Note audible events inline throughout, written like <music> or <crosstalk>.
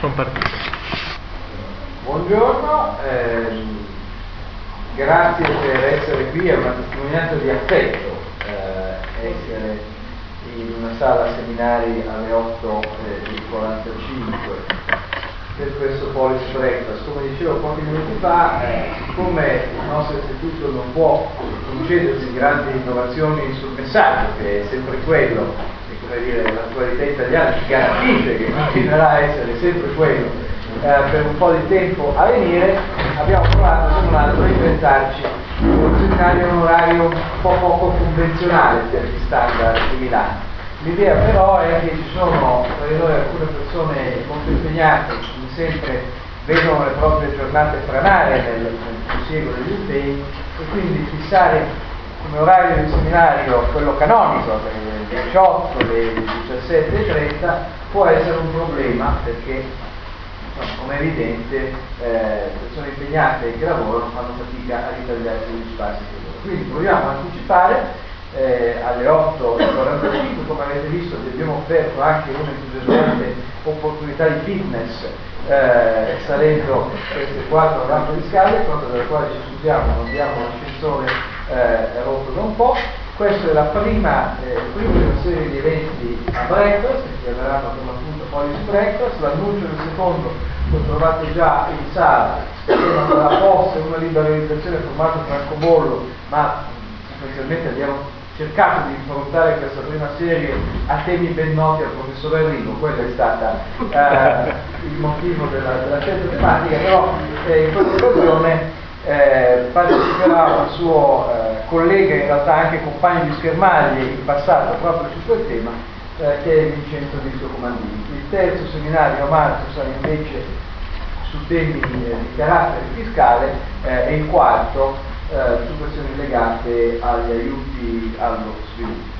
Sono partito. Buongiorno, ehm, grazie per essere qui, è una testimonianza di affetto eh, essere in una sala seminari alle 8.45 per questo policy breakfast. Come dicevo pochi minuti fa, eh, siccome il nostro istituto non può concedersi grandi innovazioni sul messaggio, che è sempre quello, dire, l'attualità italiana ci garantisce che continuerà a essere sempre quello eh, per un po' di tempo a venire, abbiamo provato se non altro a inventarci un seminario in un orario un po' poco convenzionale per gli standard di Milano. L'idea però è che ci sono tra di noi alcune persone molto impegnate, come sempre vedono le proprie giornate franare nel prosieguo degli impegni e quindi fissare come orario di seminario quello canonico, le 18, le 17.30, può essere un problema perché come è evidente eh, persone impegnate che lavorano fanno fatica a ritagliarsi gli spazi di lavoro. Quindi proviamo a anticipare eh, alle 8.45, come avete visto vi abbiamo offerto anche un'entusiasmante opportunità di fitness eh, salendo queste quattro rampe di scale, cosa delle quali ci scusiamo, non abbiamo l'ascensore eh, rotto da un po'. Questa è la prima, eh, prima di una serie di eventi a breakfast, che chiameranno per l'appunto Policy Breakfast, l'annuncio del secondo lo trovate già in sala, sono una posta una liberalizzazione formato francobollo, ma sostanzialmente abbiamo cercato di affrontare questa prima serie a temi ben noti al professor Enrico, quello è stato eh, il motivo della, della scelta tematica, però eh, in questa occasione eh, parteciperà un suo eh, collega, in realtà anche compagno di schermaglie in passato proprio su quel tema, eh, che è Vincenzo Vito Comandini. Il terzo seminario a marzo sarà invece su temi eh, di carattere fiscale e il quarto eh, su questioni legate agli aiuti allo sviluppo.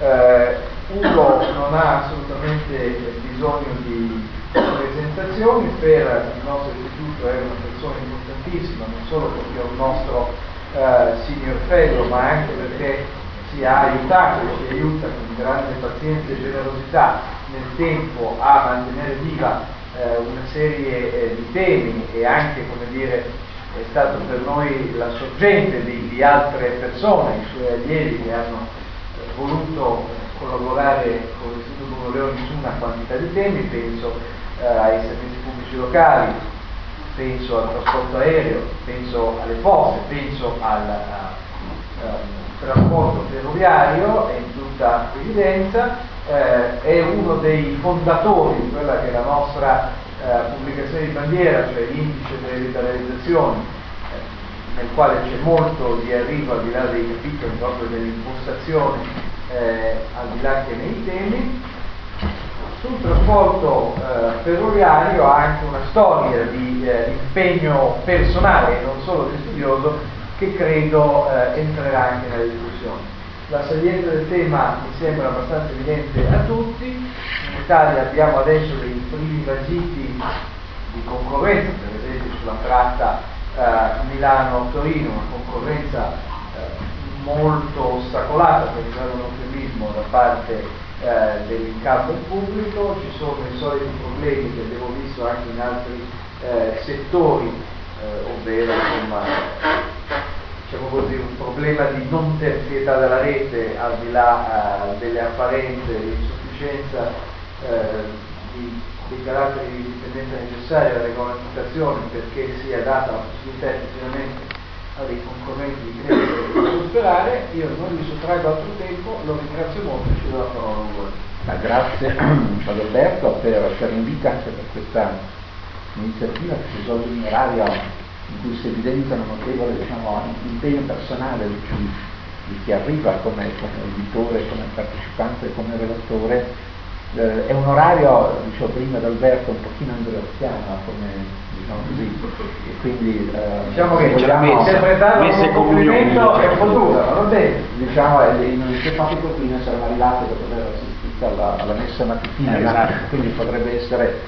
Eh, Ugo non ha assolutamente bisogno di presentazioni, per il nostro istituto è una persona importantissima, non solo perché è un nostro eh, senior fellow, ma anche perché ci ha aiutato e ci aiuta con grande pazienza e generosità nel tempo a mantenere viva eh, una serie eh, di temi e anche, come dire, è stato per noi la sorgente di, di altre persone, i suoi allievi che hanno eh, voluto collaborare con l'Istituto Bruno Leoni su una quantità di temi, penso eh, ai servizi pubblici locali, penso al trasporto aereo, penso alle poste, penso al uh, trasporto ferroviario e in tutta evidenza eh, è uno dei fondatori di quella che è la nostra eh, pubblicazione di bandiera, cioè l'indice delle liberalizzazioni, eh, nel quale c'è molto di arrivo al di là dei capitoli, proprio dell'impostazione, eh, al di là che nei temi. Sul trasporto eh, ferroviario ha anche una storia di eh, impegno personale non solo di studioso che credo eh, entrerà anche nella discussione. La salienza del tema mi sembra abbastanza evidente a tutti, in Italia abbiamo adesso dei primi vagiti di concorrenza, per esempio sulla tratta eh, Milano-Torino, una concorrenza eh, molto ostacolata, per un eufemismo, da parte eh, dell'incapo pubblico, ci sono i soliti problemi che abbiamo visto anche in altri eh, settori, eh, ovvero insomma, diciamo così, un problema di non terzietà della rete al di là eh, delle apparenze di insufficienza eh, di, dei caratteri di dipendenza necessari alla regolamentazione perché sia data la possibilità effettivamente a dei concorrenti di crescere e io non gli sottraggo altro tempo, lo ringrazio molto e ci do la parola a voi. grazie <clears throat> ad Alberto per, l'invito anche per questa iniziativa che si svolge in orario in cui si evidenzia un notevole diciamo, impegno personale di chi, di chi arriva come, come, editore, come partecipante, come relatore. Eh, è un orario, dicevo prima d'Alberto, un pochino andreottiano, come diciamo così, e quindi eh, diciamo che vogliamo interpretare un complimento è un po' duro, ma va bene. Diciamo, in un simpatico qui ne saremmo arrivati dopo aver assistito alla, alla messa mattutina, esatto. quindi potrebbe essere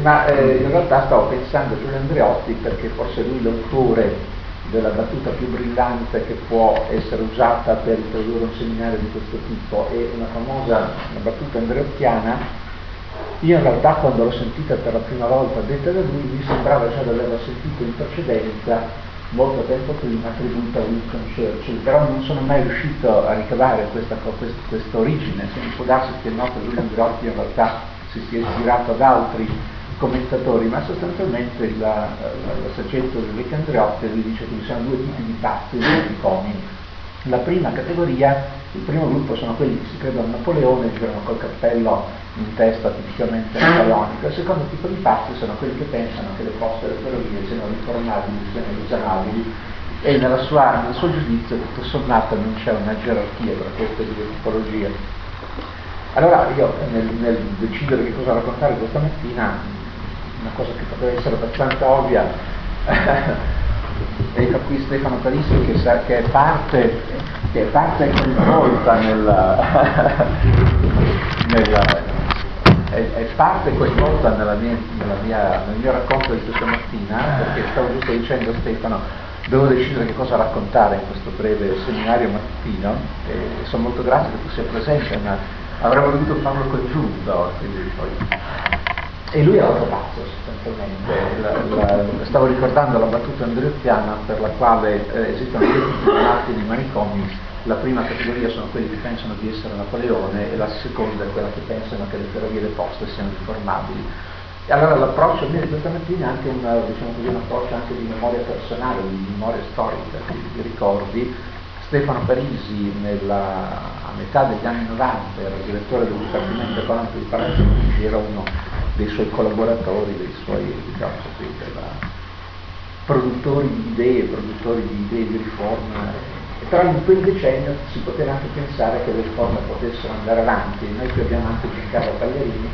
ma eh, in realtà stavo pensando a Giulio Andreotti perché forse lui l'autore della battuta più brillante che può essere usata per introdurre un seminario di questo tipo è una famosa una battuta andreottiana. Io in realtà quando l'ho sentita per la prima volta detta da lui mi sembrava già di averla sentita in precedenza molto tempo prima attribuita a Winston Churchill, però non sono mai riuscito a ricavare questa, questa, questa origine, se può darsi che il nostro Giulio Andreotti in realtà si sia ispirato ad altri commentatori, ma sostanzialmente la, la, la Rick Andreotti vi dice che ci sono due tipi di pazzi, due tipi La prima categoria, il primo gruppo sono quelli che si credono a Napoleone e girano col cappello in testa tipicamente napoleonico, il secondo tipo di pazzi sono quelli che pensano che le poste e le ferrovie siano riformabili, siano risanabili e sua, nel suo giudizio tutto sommato non c'è una gerarchia tra queste due tipologie. Allora io nel, nel decidere che cosa raccontare questa mattina una cosa che poteva essere abbastanza ovvia, <laughs> ecco qui Stefano Parissi che, sa, che, è parte, che è parte coinvolta nella, <laughs> nella è, è, parte coinvolta nella mia, nella mia, nel mio racconto di questa mattina, perché stavo giusto dicendo a Stefano, devo decidere che cosa raccontare in questo breve seminario mattutino e sono molto grato che tu sia presente, ma avremmo dovuto farlo congiunto, quindi poi e lui era un pazzo sostanzialmente. La, la, stavo ricordando la battuta andreottiana per la quale eh, esistono due tipi di matti nei manicomi. La prima categoria sono quelli che pensano di essere Napoleone e la seconda è quella che pensano che le ferrovie e le poste siano riformabili. E allora l'approccio mio di questa mattina è anche una, diciamo così, un approccio anche di memoria personale, di memoria storica, di ricordi. Stefano Parisi nella, a metà degli anni 90 era direttore del Dipartimento Economico di Palazzo Chigi, era uno dei suoi collaboratori, dei suoi diciamo così, della, produttori di idee, produttori di idee di riforma. Però in quel decennio si poteva anche pensare che le riforme potessero andare avanti. Noi qui abbiamo anche Giancarlo Pagliarini,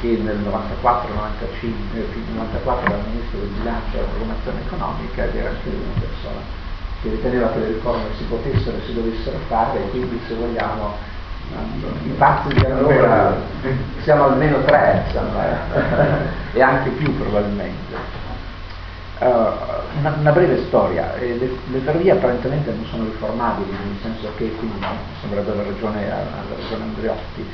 che nel 94, 95, eh, 94 era ministro del bilancio e della programmazione economica ed era anche una persona che riteneva che le riforme si potessero e si dovessero fare e quindi se vogliamo i pazzi di allora siamo almeno tre insomma, <laughs> e anche più probabilmente. Uh, una, una, breve storia, eh, le, le, ferrovie apparentemente non sono riformabili, nel senso che, quindi no, sembra avere ragione, avere ragione Andreotti,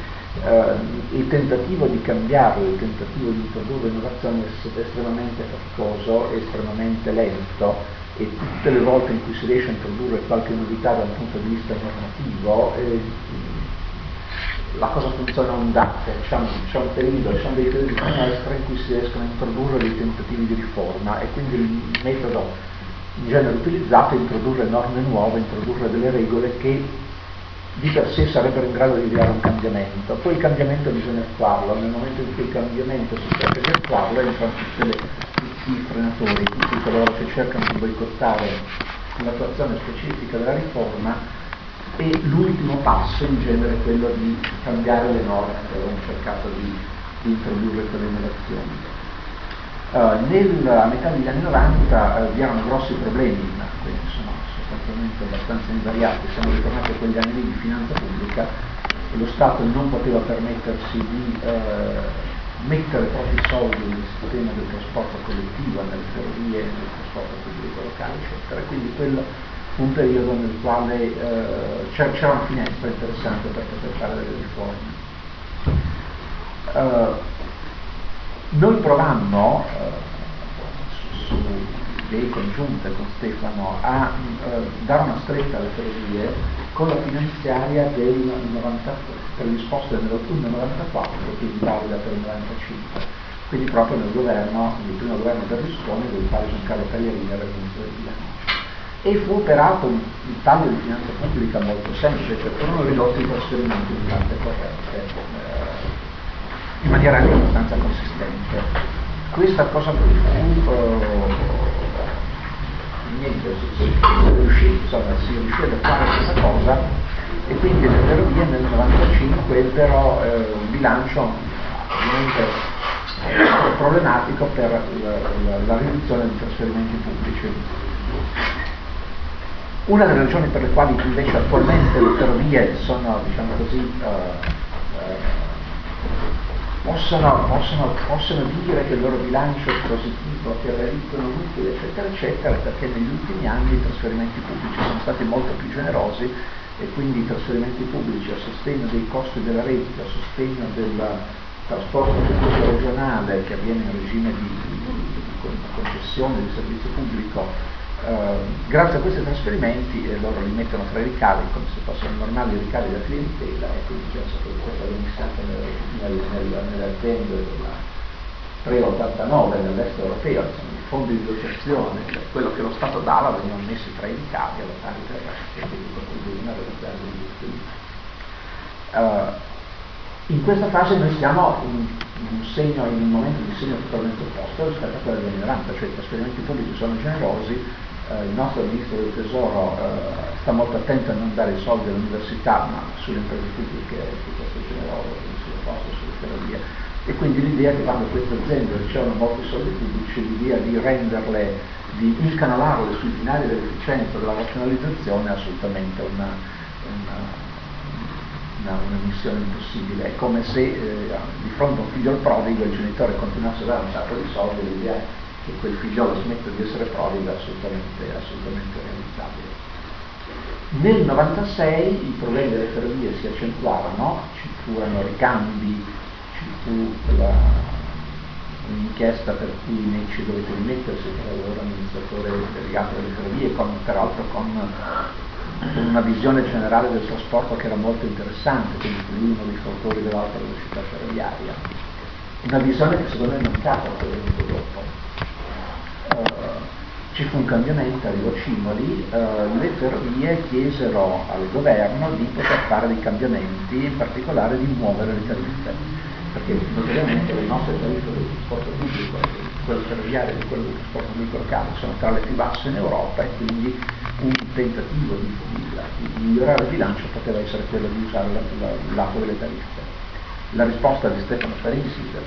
uh, il tentativo di cambiarlo, il tentativo di introdurre innovazione è estremamente faticoso, estremamente lento e tutte le volte in cui si riesce a introdurre qualche novità dal punto di vista normativo eh, la cosa funziona a ondate, c'è un, c'è un periodo, c'è dei periodi di finestra in cui si riescono a introdurre dei tentativi di riforma e quindi il metodo in genere utilizzato è introdurre norme nuove, introdurre delle regole che di per sé sarebbero in grado di avviare un cambiamento. Poi il cambiamento bisogna attuarlo, nel momento in cui il cambiamento si cerca di attuarlo entrano tutti i frenatori, tutti coloro che cercano di boicottare l'attuazione specifica della riforma e l'ultimo passo in genere è quello di cambiare le norme che avevano cercato di, di introdurre quelle innovazioni. Uh, nel, a metà degli anni 90 uh, vi erano grossi problemi, questi sono sostanzialmente abbastanza invariati, siamo ritornati a quegli anni di finanza pubblica, lo Stato non poteva permettersi di uh, mettere propri soldi nel sistema del trasporto collettivo, nelle ferrovie, nel trasporto pubblico locale, eccetera. Quindi quello un periodo nel quale eh, c'era una finestra interessante per poter fare delle riforme. Uh, noi provammo uh, su, idee congiunte con Stefano a uh, dare una stretta alle ferrovie con la finanziaria del 90, predisposta nell'autunno 94 quindi valida per il 95 quindi proprio nel governo, nel primo governo Berlusconi del quale Giancarlo Cagliarini era il ministro del bilancio e fu operato un, taglio di finanza pubblica molto semplice, cioè furono ridotti i trasferimenti di tante corrente eh, in maniera anche abbastanza consistente. Questa cosa fu uh, niente, si, riuscì, insomma, si riuscì ad fare questa cosa e quindi le ferrovie nel 1995 ebbero eh, un bilancio ovviamente problematico per la, la, la riduzione dei trasferimenti pubblici. Una delle ragioni per le quali invece attualmente le ferrovie sono, diciamo così, eh, eh, possono, possono, possono, dire che il loro bilancio è positivo, che realizzano utili, eccetera, eccetera, perché negli ultimi anni i trasferimenti pubblici sono stati molto più generosi e quindi i trasferimenti pubblici a sostegno dei costi della rete, a sostegno della, trasporto pubblico regionale che avviene in regime di, concessione di servizio pubblico, eh, grazie a questi trasferimenti eh, loro li mettono tra i ricavi come se fossero normali ricavi da clientela e quindi già che questa viene stata nel, nel, nelle aziende della 389 dell'est europeo, insomma, i fondi di dotazione, quello che lo Stato dava venivano messi tra i ricavi alla pari del resto quindi contribuivano a realizzare degli studi. Uh, in questa fase noi siamo in, un, segno, in un momento di segno totalmente opposto rispetto a quella della minoranza, cioè i trasferimenti pubblici sono generosi, eh, il nostro ministro del tesoro eh, sta molto attento a non dare i soldi all'università, ma sulle imprese pubbliche piuttosto generoso, sulle poste, sulle ferrovie. E quindi l'idea che quando queste aziende ricevono molti soldi pubblici, l'idea di renderle, di incanalarle sui binari dell'efficienza, della razionalizzazione è assolutamente una, una una, missione impossibile, è come se eh, di fronte a un figlio prodigo il genitore continuasse a dare un sacco di soldi e l'idea che quel figliolo smetta di essere prodigo è assolutamente, assolutamente realizzabile. Nel 96 i problemi delle ferrovie si accentuarono, ci furono ricambi, ci fu la, un'inchiesta per cui Necci dovette rimettersi, che era allora amministratore delegato delle ferrovie, con, peraltro con una visione generale del trasporto che era molto interessante, quindi lui uno dei fautori dell'alta velocità ferroviaria, una visione che secondo me è mancata poi venuto dopo. Uh, ci fu un cambiamento, arrivò Cimoli, uh, le ferrovie chiesero al governo di poter fare dei cambiamenti, in particolare di muovere le tariffe, perché notoriamente le nostre tariffe del trasporto pubblico, quelle ferroviarie e quelle del trasporto pubblico locale, sono tra le più basse in Europa e quindi un tentativo di, di, migliorare il bilancio poteva essere quello di usare la, la, il delle tariffe. La risposta di Stefano Parisi, del,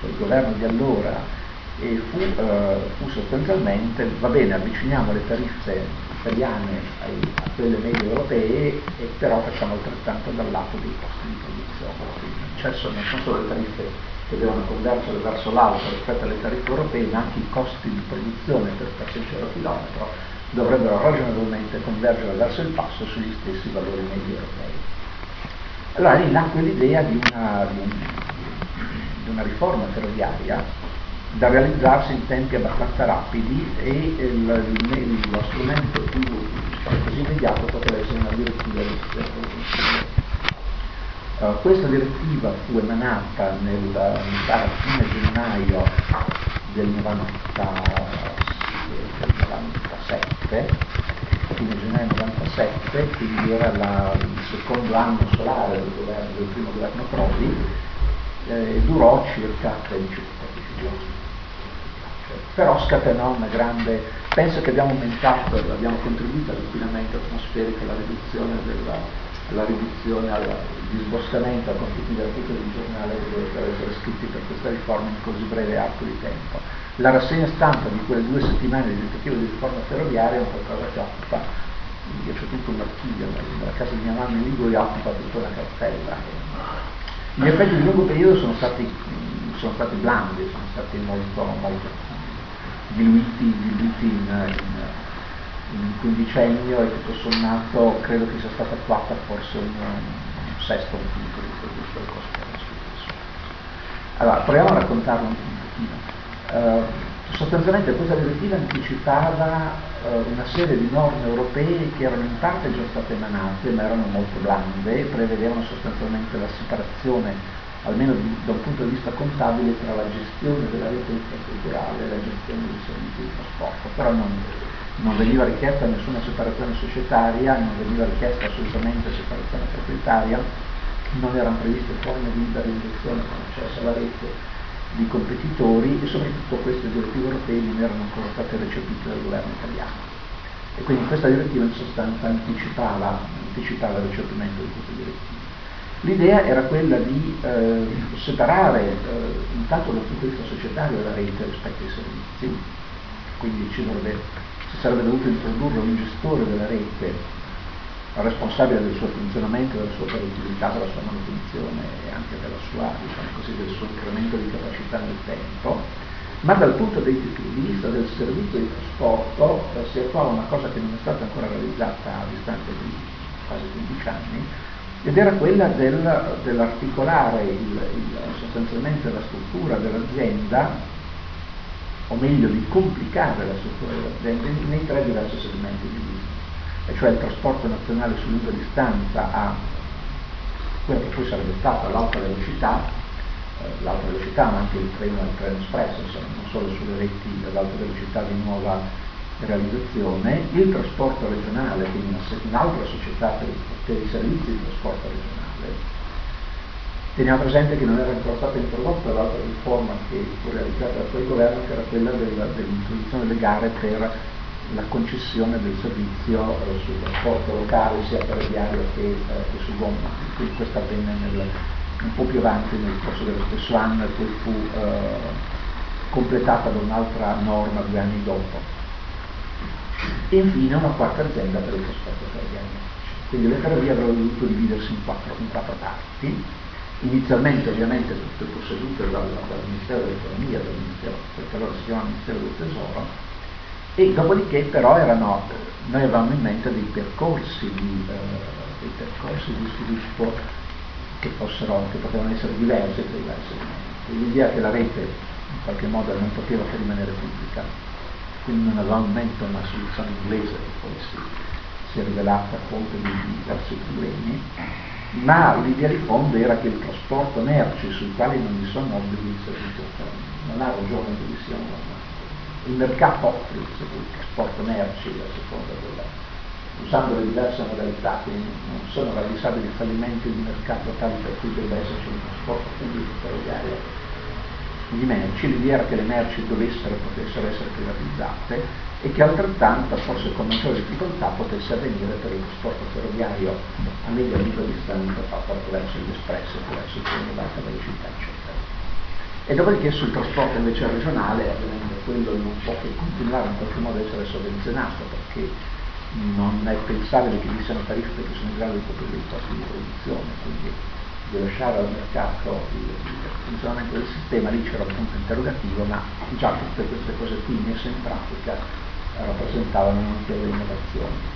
del governo di allora, e fu, eh, fu, sostanzialmente, va bene, avviciniamo le tariffe italiane ai, a quelle medie europee e però facciamo altrettanto dal lato dei costi di produzione. L'accesso non sono solo le tariffe che devono convergere verso l'alto rispetto alle tariffe europee, ma anche i costi di produzione per passeggero chilometro dovrebbero ragionevolmente convergere verso il passo sugli stessi valori medi europei. Allora lì nacque l'idea di una, di, un, di una riforma ferroviaria da realizzarsi in tempi abbastanza rapidi e il, il, lo strumento più così immediato poteva essere una direttiva di uh, questa direttiva fu emanata nel, nel fine gennaio del 90 97, fine gennaio 97, quindi era la, il secondo anno solare del, governo, del primo governo Prodi, eh, durò circa 13 giorni. Però scatenò una grande, penso che abbiamo aumentato, abbiamo contribuito all'inquinamento atmosferico, alla riduzione della, alla riduzione, al disboscamento, al costituire articoli di giornale che dovrebbero essere scritti per questa riforma in così breve arco di tempo la rassegna stampa di quelle due settimane di tentativo di riforma ferroviaria è un qualcosa che occupa, io c'è tutto un archivio, nella casa di mia mamma in Liguri occupa tutta una cartella. Gli effetti di lungo periodo sono stati, sono stati blandi, sono stati molto, molto diluiti, diluiti in, in, in un quindicennio e tutto sommato credo che sia stata attuata forse un, un sesto, un quinto di questo costo. Allora, proviamo a raccontarlo un pochino. Eh, sostanzialmente questa direttiva anticipava eh, una serie di norme europee che erano in parte già state emanate ma erano molto blande prevedevano sostanzialmente la separazione almeno da un punto di vista contabile tra la gestione della rete infrastrutturale e la gestione dei servizi di trasporto, però non, non veniva richiesta nessuna separazione societaria, non veniva richiesta assolutamente separazione proprietaria, non erano previste forme di liberalizzazione con accesso alla rete di competitori e soprattutto queste direttive europee non erano ancora state recepite dal governo italiano. E quindi questa direttiva in sostanza anticipava, anticipava il recepimento di queste direttive. L'idea era quella di eh, separare eh, intanto dal punto di vista societario la rete rispetto ai servizi, quindi ci, dovrebbe, si sarebbe dovuto introdurre un gestore della rete responsabile del suo funzionamento, della sua produttività, della sua manutenzione e anche sua, diciamo così, del suo incremento di capacità nel tempo, ma dal punto di vista del servizio di trasporto eh, si attuava una cosa che non è stata ancora realizzata a distanza di quasi 15 anni, ed era quella del, dell'articolare il, il, sostanzialmente la struttura dell'azienda, o meglio di complicare la struttura dell'azienda nei tre diversi segmenti di business, e cioè il trasporto nazionale su lunga distanza a quella che poi sarebbe stata l'alta velocità, eh, l'alta velocità ma anche il treno e il treno espresso, insomma, non solo sulle reti dell'alta velocità di nuova realizzazione, il trasporto regionale, quindi una, un'altra società per, per, i servizi di trasporto regionale. Teniamo presente che non era ancora stata introdotta l'altra riforma che fu realizzata da quel governo, che era quella della, dell'introduzione delle gare per la concessione del servizio eh, sul trasporto locale sia ferroviario che, eh, che su gomma. Quindi questo avvenne nel, un po' più avanti nel corso dello stesso anno e poi fu eh, completata da un'altra norma due anni dopo e infine una quarta azienda per il trasporto ferroviario. Quindi le ferrovie avrebbero dovuto dividersi in quattro, in quattro parti, inizialmente ovviamente tutte possedute dal, dal Ministero dell'Economia, dal Ministero, perché allora si chiama Ministero del Tesoro, e dopodiché però erano, noi avevamo in mente dei percorsi di, eh, dei percorsi di sviluppo che, fossero, che potevano essere diversi tra i segmenti. L'idea che la rete in qualche modo non poteva che rimanere pubblica quindi non avevamo in mente una soluzione inglese che poi si, si è rivelata fonte di diversi problemi, ma l'idea di fondo era che il trasporto merci sui quali non vi sono obblighi di servizio non ha ragione che vi siano il mercato offre il trasporto merci a seconda della usando le diverse modalità, quindi non sono ravvisabili fallimenti di mercato tali per cui debba esserci un trasporto pubblico ferroviario di merci, l'idea che le merci dovessero potessero essere privatizzate e che altrettanto, forse con maggiore difficoltà, potesse avvenire per il trasporto ferroviario a media e lunga distanza fatto attraverso gli espressi, attraverso il treno ad alta velocità, eccetera. E dopodiché sul trasporto invece regionale, ovviamente quello non può che continuare in qualche modo a essere sovvenzionato perché non è pensabile che vi siano tariffe che sono in grado di coprire i costi di produzione, quindi di lasciare al mercato il, funzionamento del sistema, lì c'era un punto interrogativo, ma già tutte queste cose qui messe in pratica rappresentavano una notevole innovazione.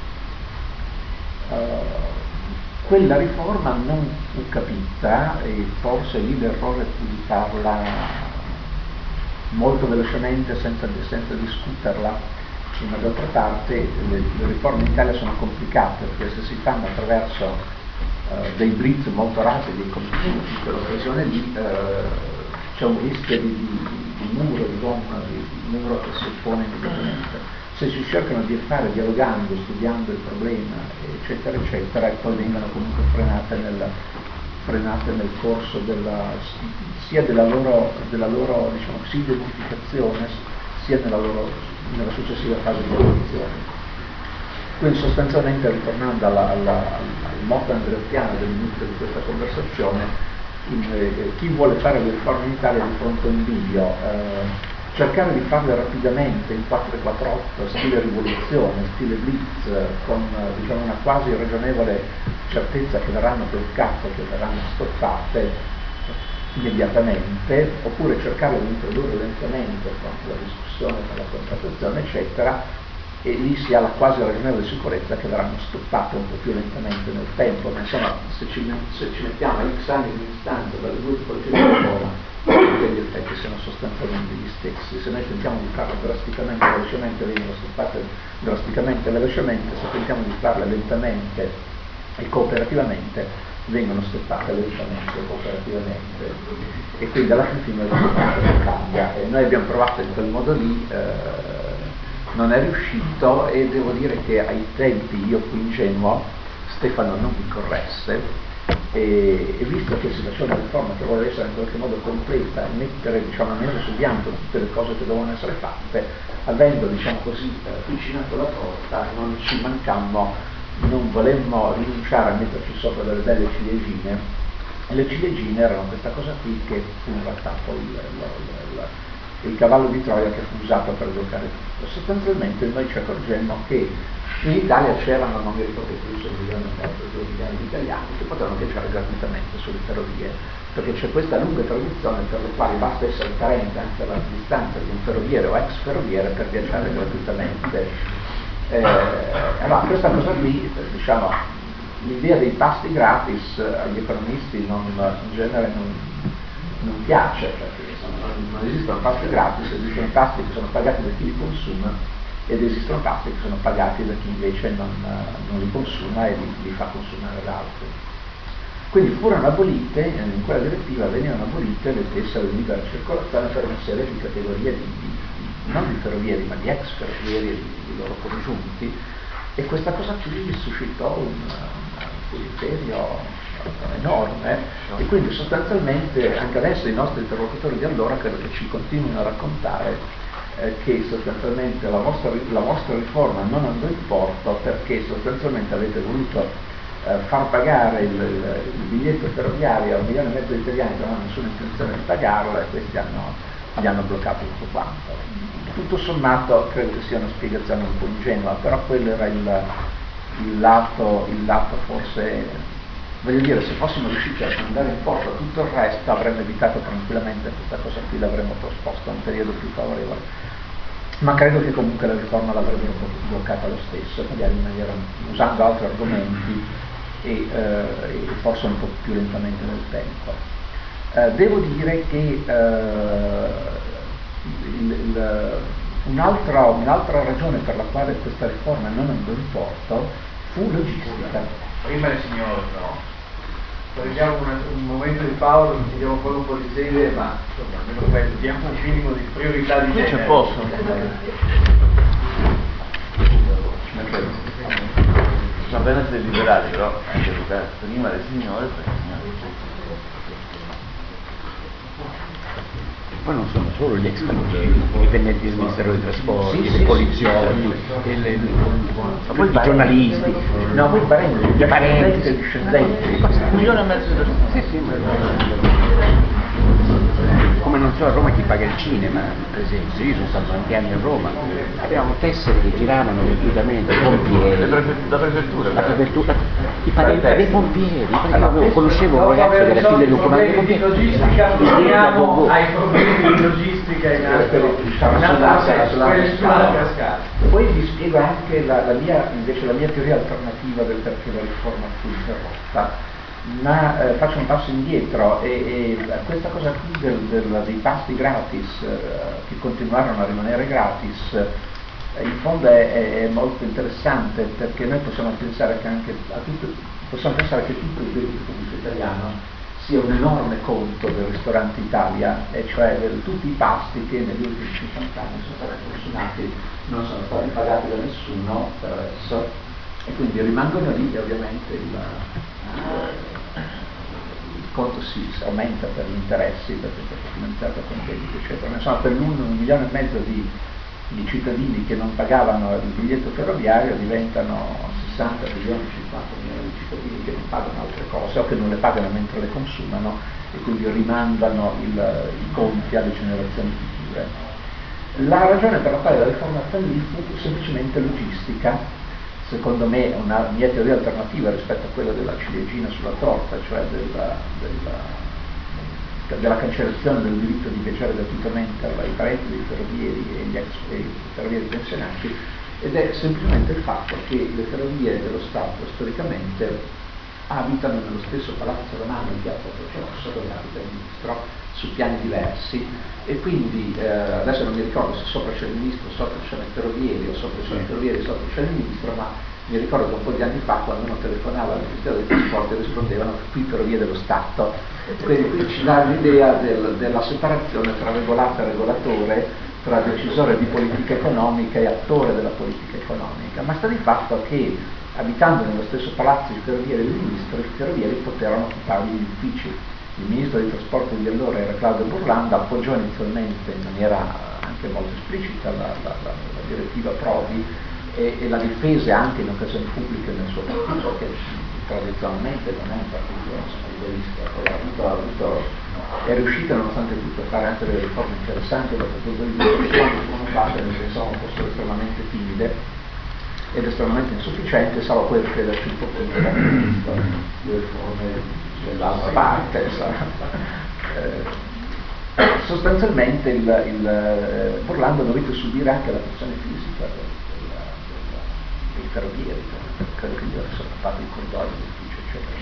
Uh, quella riforma non fu capita e forse lì l'errore fu di farla molto velocemente senza, senza discuterla, ma d'altra parte le, le riforme in Italia sono complicate perché se si fanno attraverso eh, dei blitz molto rapidi come in quell'occasione lì eh, c'è un rischio di, di, di muro, di gomma, di, di, muro che si oppone immediatamente. Se si cercano di fare dialogando, studiando il problema, eccetera, eccetera, e poi vengono comunque frenate nel, frenate nel corso della, sia della loro, della loro diciamo, identificazione sia nella, loro, nella successiva fase di evoluzione. Quindi sostanzialmente ritornando alla, alla, al motto andreottiano dell'inizio di questa conversazione, in, eh, chi vuole fare le riforme in Italia di fronte a un video, eh, cercare di farle rapidamente in 448, stile rivoluzione, stile blitz, con diciamo, una quasi ragionevole certezza che verranno bloccate, che verranno stoppate immediatamente, oppure cercare di introdurre lentamente con la discussione per la contrattazione, eccetera, e lì si ha la quasi ragionevole sicurezza che verranno stoppate un po' più lentamente nel tempo, ma insomma se ci, se ci mettiamo a x anni di distanza dalle due tipologie di riforma, gli effetti sono sostanzialmente gli stessi. Se noi tentiamo di farle drasticamente velocemente vengono stoppate drasticamente velocemente, se tentiamo di farle lentamente e cooperativamente vengono stoppate lentamente e cooperativamente e quindi alla fine il risultato cambia. E noi abbiamo provato in quel modo lì eh, non è riuscito e devo dire che ai tempi io fui ingenuo, Stefano non mi corresse e, e visto che si faceva una riforma che voleva essere in qualche modo completa e mettere diciamo, nero su bianco tutte le cose che dovevano essere fatte, avendo diciamo così cucinato la torta non ci mancammo, non volemmo rinunciare a metterci sopra delle belle ciliegine. E le ciliegine erano questa cosa qui che fu in realtà poi il, il, il, cavallo di Troia che fu usato per giocare tutto. Sostanzialmente noi ci accorgemmo che in Italia c'erano, non mi ricordo più se un milione e mezzo, due milioni di italiani che potevano viaggiare gratuitamente sulle ferrovie, perché c'è questa lunga tradizione per la quale basta essere carente anche alla distanza di un ferroviere o ex ferroviere per viaggiare gratuitamente. Eh, allora questa cosa qui, diciamo, l'idea dei pasti gratis agli economisti non, in genere non, non piace, perché non esistono pasti gratis, esistono pasti che sono pagati da chi li consuma ed esistono pasti che sono pagati da chi invece non, non li consuma e li, li fa consumare ad altri. Quindi furono abolite, in quella direttiva venivano abolite le tessere di libera circolazione per una serie di categorie di, di, non di ferrovieri ma di ex ferrovieri e di, loro congiunti e questa cosa qui suscitò un, un putiferio enorme e quindi sostanzialmente anche adesso i nostri interlocutori di allora credo che ci continuino a raccontare eh, che sostanzialmente la vostra, la vostra, riforma non andò in porto perché sostanzialmente avete voluto eh, far pagare il, il, il, biglietto ferroviario a un milione e mezzo di italiani che non hanno nessuna intenzione di pagarlo e questi hanno, gli hanno bloccato tutto quanto. Tutto sommato credo che sia una spiegazione un po' ingenua, però quello era il, il lato, il lato forse voglio dire se fossimo riusciti a mandare in porto tutto il resto avremmo evitato tranquillamente questa cosa qui l'avremmo posposta a un periodo più favorevole. Ma credo che comunque la riforma l'avrebbero bloccata lo stesso magari maniera, usando altri argomenti e, eh, e, forse un po' più lentamente nel tempo. Eh, devo dire che eh, un'altra, un'altra ragione per la quale questa riforma non andò in porto fu logistica prima il signore no prendiamo un, un, momento di pausa, chiediamo poi un po' di sede, ma insomma, almeno quello, diamo un minimo di priorità di Qui genere. c'è posto. Va bene essere liberati, però anche prima del signore, per poi non sono solo gli ex dipendenti del Ministero dei Trasporti, sì, le poliziotti, sì, le, ma poi i giornalisti, no, poi parenti, i parenti, i discendenti. Un milione e mezzo di persone. Come non so a Roma chi paga il cinema, per esempio, io sono stato tanti anni a Roma, avevamo tessere che giravano gratuitamente, pompieri. La prefettura. La prefettura, i parenti dei pompieri, perché io conoscevo un ragazzo che era figlio di un comandante di logistica, torniamo ai problemi di logistica in cascata. Poi vi spiego anche la, la mia, invece la mia teoria alternativa del perché la riforma fu interrotta ma eh, faccio un passo indietro e, e questa cosa qui del, del, dei pasti gratis eh, che continuarono a rimanere gratis eh, in fondo è, è, molto interessante perché noi possiamo pensare che anche tutto, possiamo pensare che tutto il debito pubblico italiano sia un enorme conto del ristorante Italia e cioè del, tutti i pasti che negli ultimi 50 anni sono stati consumati non sono stati pagati da nessuno per adesso e quindi rimangono lì ovviamente il, il conto si aumenta per gli interessi, perché è finanziato con debiti, eccetera. Insomma, per l'uno, un milione e mezzo di, di, cittadini che non pagavano il biglietto ferroviario diventano 60 milioni, 50 milioni di cittadini che non pagano altre cose o che non le pagano mentre le consumano e quindi rimandano il, i conti alle generazioni future. La ragione per la quale la riforma fallì fu semplicemente logistica, secondo me una mia teoria alternativa rispetto a quella della ciliegina sulla torta, cioè della, della, della cancellazione del diritto di viaggiare gratuitamente ai parenti dei ferrovieri e agli ex ferrovieri pensionati, ed è semplicemente il fatto che le ferrovie dello Stato storicamente abitano nello stesso palazzo romano in piazza Croce Rossa dove abita il ministro su piani diversi. E quindi eh, adesso non mi ricordo se sopra c'è il ministro, sopra c'è il ferrovieri o sopra c'è il ferrovieri, sopra c'è il ministro, ma mi ricordo che un po' di anni fa quando uno telefonava al Ministero dei Trasporti rispondevano qui ferrovie dello Stato. Quindi qui ci dà l'idea del, della separazione tra regolata e regolatore, tra decisore di politica economica e attore della politica economica, ma sta di fatto che abitando nello stesso palazzo i ferrovieri del ministro, i ferrovieri poterono occupare gli uffici il ministro dei trasporti di allora era Claudio Burlanda, appoggiò inizialmente in maniera anche molto esplicita la, la, la, la direttiva Prodi e, e, la difese anche in occasioni pubbliche nel suo partito, che tradizionalmente non è un partito liberista, poi ha avuto, è riuscita nonostante tutto a fare anche delle riforme interessanti da questo punto di vista, quando sono fatte nel senso fossero estremamente timide ed estremamente insufficienti, salvo poi crederci un po' come le riforme dall'altra parte. Eh, sostanzialmente il, il, Orlando dovette subire anche la pressione fisica del, del ferrovieri, credo che gli avessero occupato i corridoi dell'ufficio, eccetera.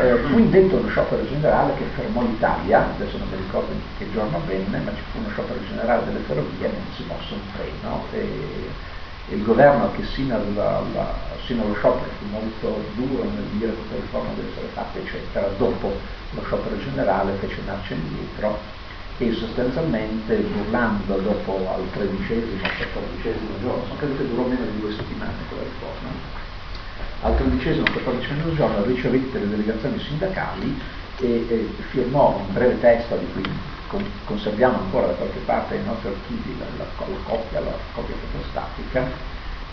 Eh, fu indetto uno sciopero generale che fermò l'Italia, adesso non mi ricordo che giorno avvenne, ma ci fu uno sciopero generale delle ferrovie, non si mosse un treno e, e il governo che sino, alla, alla, sino, allo sciopero fu molto duro nel dire che le riforme deve essere fatte, eccetera, dopo lo sciopero generale fece marcia indietro e sostanzialmente burlando dopo al tredicesimo, quattordicesimo giorno, credo che durò meno di due settimane quella riforma, al tredicesimo, quattordicesimo giorno ricevette le delegazioni sindacali e, e, firmò un breve testo di cui conserviamo ancora da qualche parte nei nostri archivi la, la, la, copia, la copia fotostatica,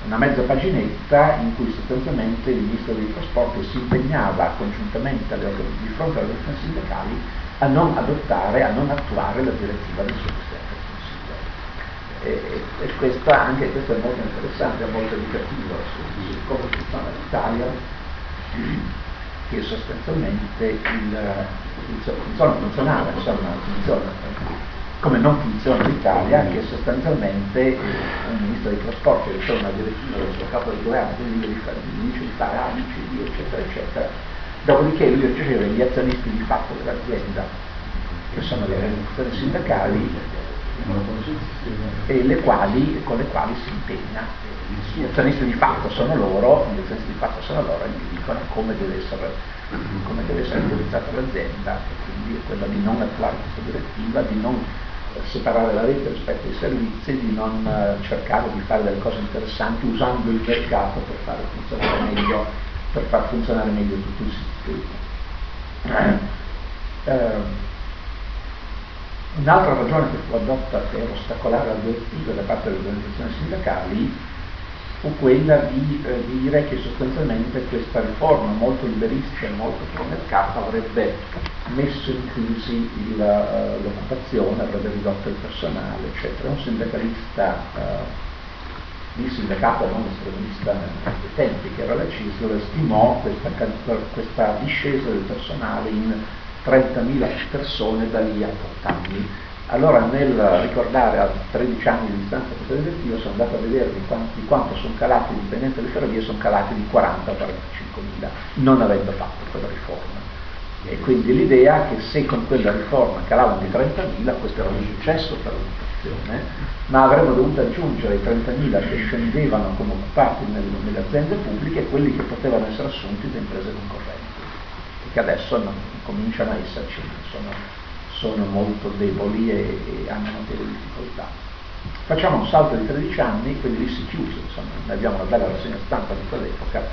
una mezza paginetta in cui sostanzialmente il ministro dei trasporti si impegnava congiuntamente alle, di fronte alle organizzazioni sindacali a non adottare, a non attuare la direttiva del suo Presidente del Consiglio. E, e questa, anche questo è molto interessante, è molto educativo su, su come funziona l'Italia, che sostanzialmente il, funziona, funzionava, insomma, funziona, come non funziona l'Italia, che sostanzialmente un ministro dei trasporti riceve una direttiva del suo capo di governo, quindi gli dice di fare A, eccetera, eccetera, dopodiché lui riceve gli azionisti di fatto dell'azienda, che sono le organizzazioni sindacali, e le quali, con le quali si impegna. Gli azionisti di fatto sono loro, gli azionisti di fatto sono loro e gli dicono come deve essere, come deve essere utilizzata l'azienda, quindi quella di non attuare questa direttiva, di non separare la rete rispetto ai servizi, di non eh, cercare di fare delle cose interessanti usando il mercato per, fare funzionare meglio, per far funzionare meglio tutto il sistema. <clears throat> Eh, Un'altra ragione che fu adotta per ostacolare la direttiva da parte delle organizzazioni sindacali fu quella di eh, dire che sostanzialmente questa riforma molto liberista e molto pro mercato avrebbe messo in crisi il, uh, l'occupazione, avrebbe ridotto il personale, eccetera. Un sindacalista, uh, il sindacato non estremista dei tempi, che era la CISL, stimò questa, questa discesa del personale in 30.000 persone da lì a 8 anni. Allora nel ricordare a 13 anni di distanza questa direttiva sono andato a vedere di, quanti, quanto sono calati i dipendenti delle ferrovie, sono calati di 40 a 45.000, non avendo fatto quella riforma. E quindi l'idea che se con quella riforma calavano di 30.000, questo era un successo per l'occupazione, ma avremmo dovuto aggiungere i 30.000 che scendevano come occupati nelle, nelle aziende pubbliche e quelli che potevano essere assunti da imprese concorrenti che adesso non, cominciano a esserci, sono, sono molto deboli e, e, hanno notevoli difficoltà. Facciamo un salto di 13 anni, quindi lì si chiuse, insomma, abbiamo una bella rassegna stampa di quell'epoca,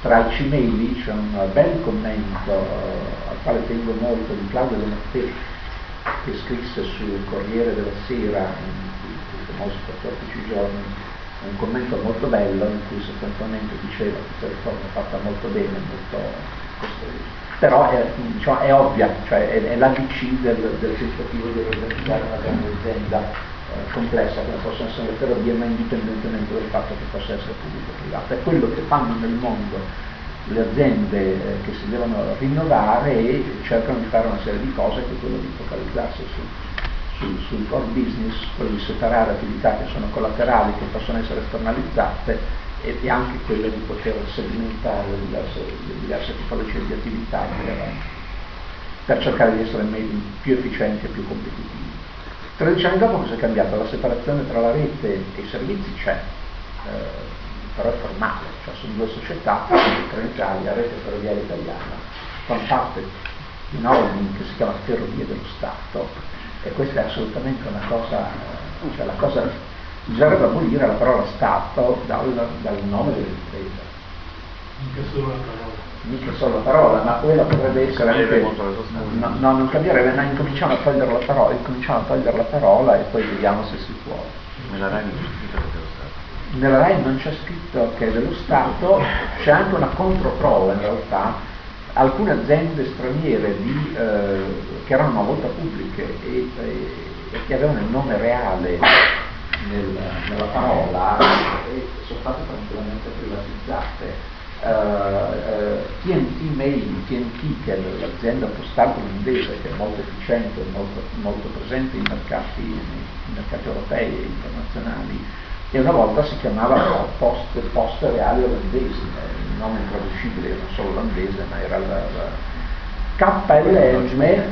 tra i cimeli c'è un bel commento uh, al quale tengo molto di Claudio De Mattei, che scrisse sul Corriere della Sera, in famosi 14 giorni, un commento molto bello in cui sostanzialmente diceva che questa riforma è fatta molto bene, molto costruita però è, diciamo, è ovvia, cioè è, è l'ABC del, del tentativo di organizzare una grande azienda eh, complessa come possono essere le ferrovie, ma indipendentemente dal fatto che possa essere pubblico o privata. È quello che fanno nel mondo le aziende eh, che si devono rinnovare e cercano di fare una serie di cose che è quello di focalizzarsi su, su, sul core business, quello di separare attività che sono collaterali, che possono essere esternalizzate e, anche quello di poter segmentare le diverse, diverse tipologie di attività per, cercare di essere meglio, più efficienti e più competitivi. 13 anni dopo cosa è cambiato? La separazione tra la rete e i servizi c'è, eh, però è formale, cioè sono due società, Trenitalia, Rete Ferroviaria Italiana, fanno parte di una holding che si chiama Ferrovie dello Stato e questa è assolutamente una cosa, cioè la cosa bisognerebbe abolire la parola Stato dal, dal nome dell'impresa. Mica solo la parola. Mica solo la parola, ma quella potrebbe essere anche. No, no, non cambierebbe, ma incominciamo a togliere la parola, incominciamo a togliere la parola e poi vediamo se si può. Nella RAI non c'è scritto che è dello Stato. Nella RAI non c'è scritto che è dello Stato, c'è anche una controprova in realtà, alcune aziende straniere di, eh, che erano una volta pubbliche e, e, e che avevano il nome reale nel, nella parola e sono state tranquillamente privatizzate. Uh, uh, TNT Mail, TNT che è l'azienda postale olandese che è molto efficiente, molto, molto presente in mercati, nei mercati europei e internazionali, e una volta si chiamava Poste, Poste Reali Olandesi, il nome intraducibile era solo olandese, ma era la, la KLM,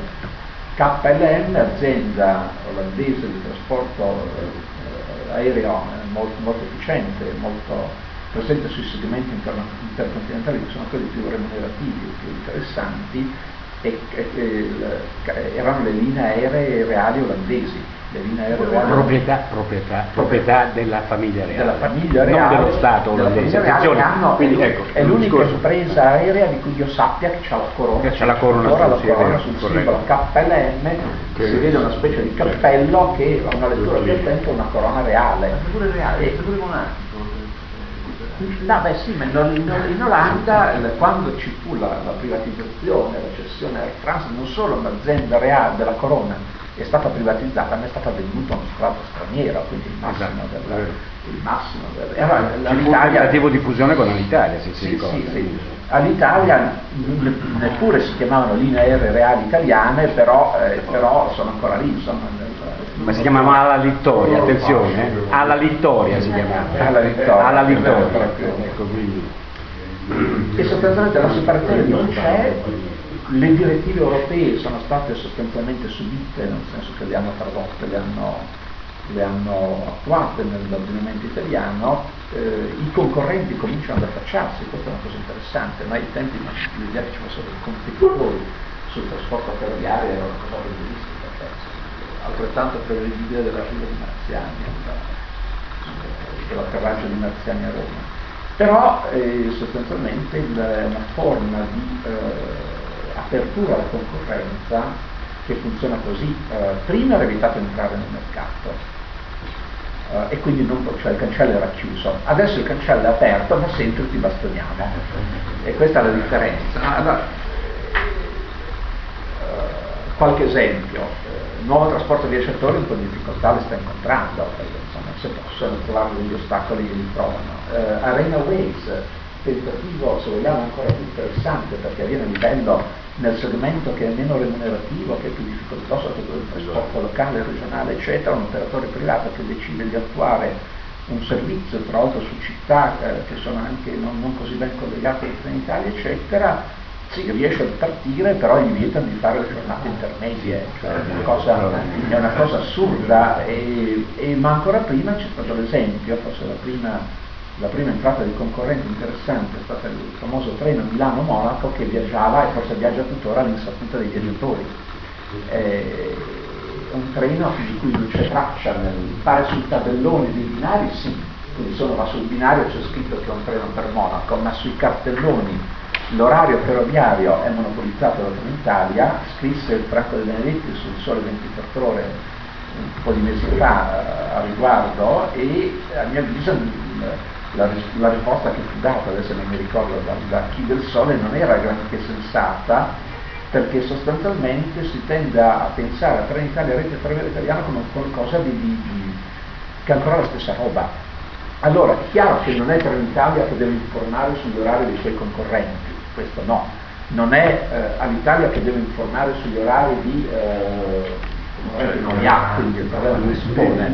KLM, azienda olandese di trasporto eh, aereo molto, molto efficiente, molto presente sui segmenti intercontinentali che sono quelli più remunerativi, più interessanti, e, e, e, erano le linee aeree reali olandesi, proprietà, proprietà, proprietà della famiglia reale, della famiglia reale, non dello Stato olandese. Attenzione, hanno, quindi, ecco, è l'unica discorso. impresa aerea di cui io sappia che ha la corona, che c'ha la corona, sul, la corona sul simbolo KLM, che si vede una specie di cappello che a una lettura attenta è una corona reale. Ma pure reale, è pure monarchico. No, beh sì, ma in, Olanda quando ci fu la, la privatizzazione, la cessione Air France, non solo un'azienda reale della Corona è stata privatizzata, ma è stata venduta a uno strato straniero, quindi il massimo esatto. del, il massimo del, era l'Italia tentativo di fusione con l'Italia, se si sì, ricorda. Sì, sì. All'Italia neppure si chiamavano linee aeree reali italiane, però, eh, però sono ancora lì, insomma, ma si chiamava Alla Littoria, attenzione, eh? Alla Littoria si chiamava. Alla Littoria. Alla Littoria. Ecco, quindi. E sostanzialmente la separazione non c'è, le direttive europee sono state sostanzialmente subite, nel senso che le hanno tradotte, le hanno, le hanno attuate nell'ordinamento italiano, eh, i concorrenti cominciano ad affacciarsi, questa è una cosa interessante, ma ai tempi l'idea che ci fossero dei competitori sul trasporto ferroviario era una cosa bellissima altrettanto prevedibile dell'arrivo di Marziani, dell'atterraggio di Marziani a Roma. Però eh, sostanzialmente il, una forma di eh, apertura alla concorrenza che funziona così, eh, prima era evitato entrare nel mercato, Uh, e quindi non, cioè il cancello era chiuso. Adesso il cancello è aperto, ma sempre ti bastoniamo. E questa è la differenza. Allora, uh, qualche esempio il nuovo trasporto viaggiatori un po' di difficoltà le sta incontrando, perché insomma, se possono trovare degli ostacoli li trovano. Arena Ways, tentativo se vogliamo ancora più interessante perché avviene a livello nel segmento che è meno remunerativo, che è più difficoltoso che quello del trasporto locale, regionale, eccetera, un operatore privato che decide di attuare un servizio, tra l'altro su città eh, che sono anche non, non, così ben collegate in Italia, eccetera, si riesce a partire, però gli vietano di fare le giornate intermedie, cioè è una cosa, è una cosa. assurda, e, e, ma ancora prima c'è stato l'esempio, forse la prima, la prima entrata di concorrente interessante è stato il famoso treno Milano-Monaco che viaggiava e forse viaggia tuttora all'insaputa dei viaggiatori. È un treno di cui non c'è traccia, nel, pare sul tabellone dei binari sì, quindi sono, ma sul binario c'è scritto che è un treno per Monaco, ma sui cartelloni l'orario ferroviario è monopolizzato da Trenitalia, scrisse Franco De Benedetti sul Sole 24 ore un po' di mesi fa a riguardo e a mio avviso la, la risposta che fu data, adesso non mi ricordo da, da chi del Sole, non era granché sensata perché sostanzialmente si tende a pensare a Trenitalia Rete Ferroviaria Italiana come qualcosa di, di, di, che è ancora la stessa roba. Allora è chiaro che non è Trenitalia che deve informare sugli orari dei suoi concorrenti, questo no, non è eh, all'Italia che deve informare sugli orari di eh, non li ha, quindi il problema non si pone.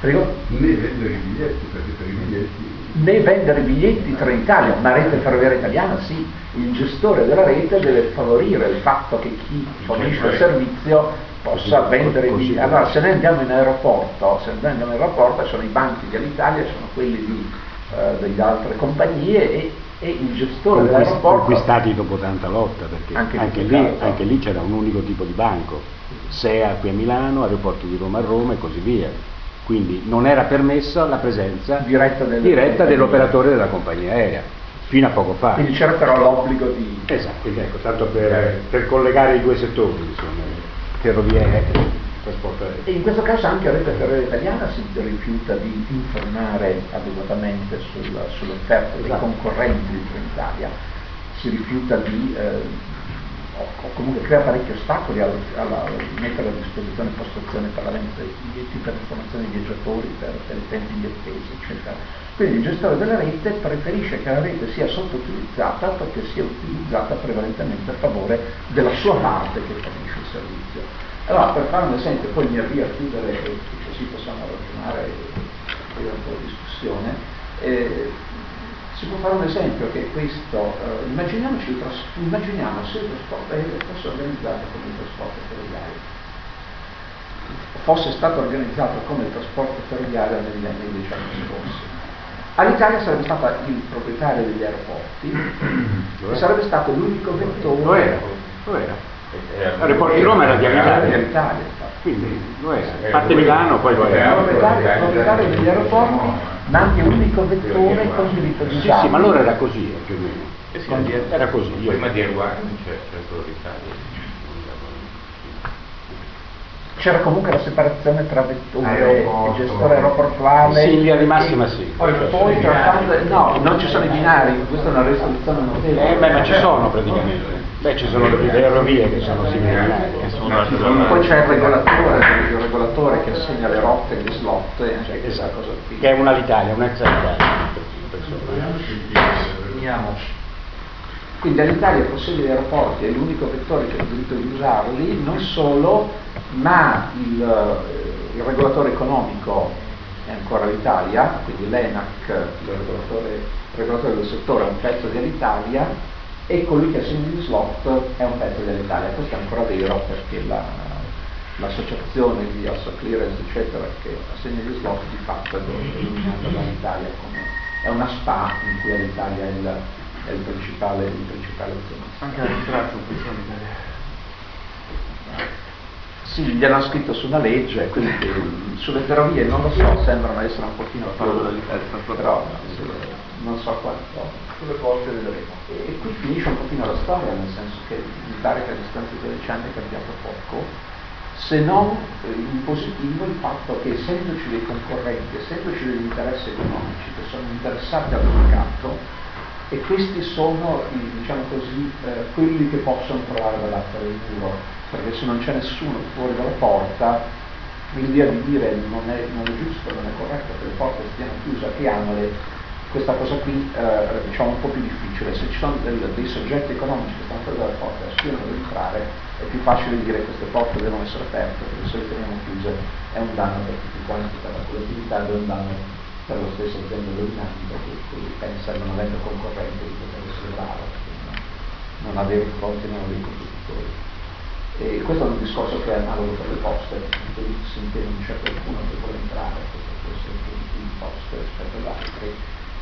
Prego? Né vendere i biglietti, perché per i biglietti né vendere i biglietti tra Italia, ma rete ferroviaria italiana sì, il gestore della rete deve favorire il fatto che chi fornisce il servizio possa vendere i biglietti. Allora se noi andiamo in aeroporto, se noi andiamo in aeroporto sono i banchi dell'Italia, sono quelli di, eh, delle altre compagnie e e il gestore dell'aeroporto conquistati dopo tanta lotta perché anche, anche, lì, anche, lì, c'era un unico tipo di banco SEA qui a Milano, aeroporto di Roma a Roma e così via. Quindi non era permessa la presenza diretta, del, diretta dell'operatore della compagnia aerea fino a poco fa. Quindi c'era però l'obbligo di esatto, ecco, tanto per, per collegare i due settori insomma, ferrovie e in questo caso anche la rete ferroviaria italiana si rifiuta di informare adeguatamente sul, sull'offerta dei esatto. concorrenti di Trenitalia, si rifiuta di, eh, o, o, comunque crea parecchi ostacoli alla, alla, mettere a disposizione la vendita dei biglietti, per l'informazione dei viaggiatori, per, per i tempi di attesa, eccetera. Quindi il gestore della rete preferisce che la rete sia sottoutilizzata perché sia utilizzata prevalentemente a favore della sua parte che fornisce il servizio. Allora, per fare un esempio, poi mi avvio a chiudere, così possiamo ragionare po' di discussione, eh, si può fare un esempio che questo, eh, immaginiamoci, immaginiamo se il trasporto aereo fosse organizzato come il trasporto ferroviario, fosse stato organizzato come il trasporto ferroviario negli anni diciamo scorsi. All'Italia sarebbe stato il proprietario degli aeroporti e sarebbe stato l'unico vettore. Lo era, lo era. L'aeroporto di Roma era di Alitalia. Quindi lo era. A parte Milano, poi lo era. Il proprietario degli aeroporti, ma anche unico vettore con diritto di Sì, sì, ma allora era così eh, più o meno. Eh Era così. Prima di Erwan c'è, c'è solo l'Italia. C'era comunque la separazione tra vettore e gestore aeroportuale. Sì, in linea di massima sì. Poi, poi trattando- no, non ci sono i binari, questa è una risoluzione notevole. Eh, beh, ma ci sono praticamente. Beh, ci sono le ferrovie che sono simili a Poi c'è il regolatore, il regolatore che assegna le rotte e gli slot, e anche questa cosa qui. che è una l'Italia, un'ex Italia. Quindi all'Italia possiede gli aeroporti, è l'unico vettore che ha il diritto di usarli, non solo, ma il, eh, il regolatore economico è ancora l'Italia, quindi l'ENAC, il regolatore, il regolatore del settore è un pezzo dell'Italia e colui che assegna gli slot è un pezzo dell'Italia. Questo è ancora vero perché la, l'associazione di Assa Clearance, eccetera, che assegna gli slot di fatto è dominata dall'Italia come è una SPA in cui l'Italia è il, è il principale, il principale azionista. Anche l'entrato un pezzo d'Italia. Sì, gliel'hanno scritto su una legge, quindi sulle ferrovie non lo so, sembrano essere un pochino più, però non so quanto. Sulle porte vedremo. E qui finisce un pochino la storia, nel senso che mi pare che a distanza di 12 anni è cambiato poco, se non eh, in positivo il fatto che essendoci dei concorrenti, essendoci degli interessi economici che sono interessati al mercato, e questi sono, diciamo così, eh, quelli che possono trovare dall'altra del muro, perché se non c'è nessuno fuori dalla porta, l'idea di dire non è, non è giusto, non è corretto che le porte stiano chiuse, apriamole, questa cosa qui eh, diciamo un po' più difficile. Se ci sono del- dei soggetti economici che stanno fuori dalle porte e aspirano ad entrare, è più facile dire che queste porte devono essere aperte, perché se le teniamo chiuse è un danno per tutti quanti, per la collettività ed è un danno per lo stesso azienda dominante che, che pensa non avendo concorrente di poter essere bravo, non, avere fronte non dei competitori. E questo è un discorso che è analogo per le poste, si intende non c'è qualcuno che vuole entrare, questo può essere più di poste rispetto agli altri,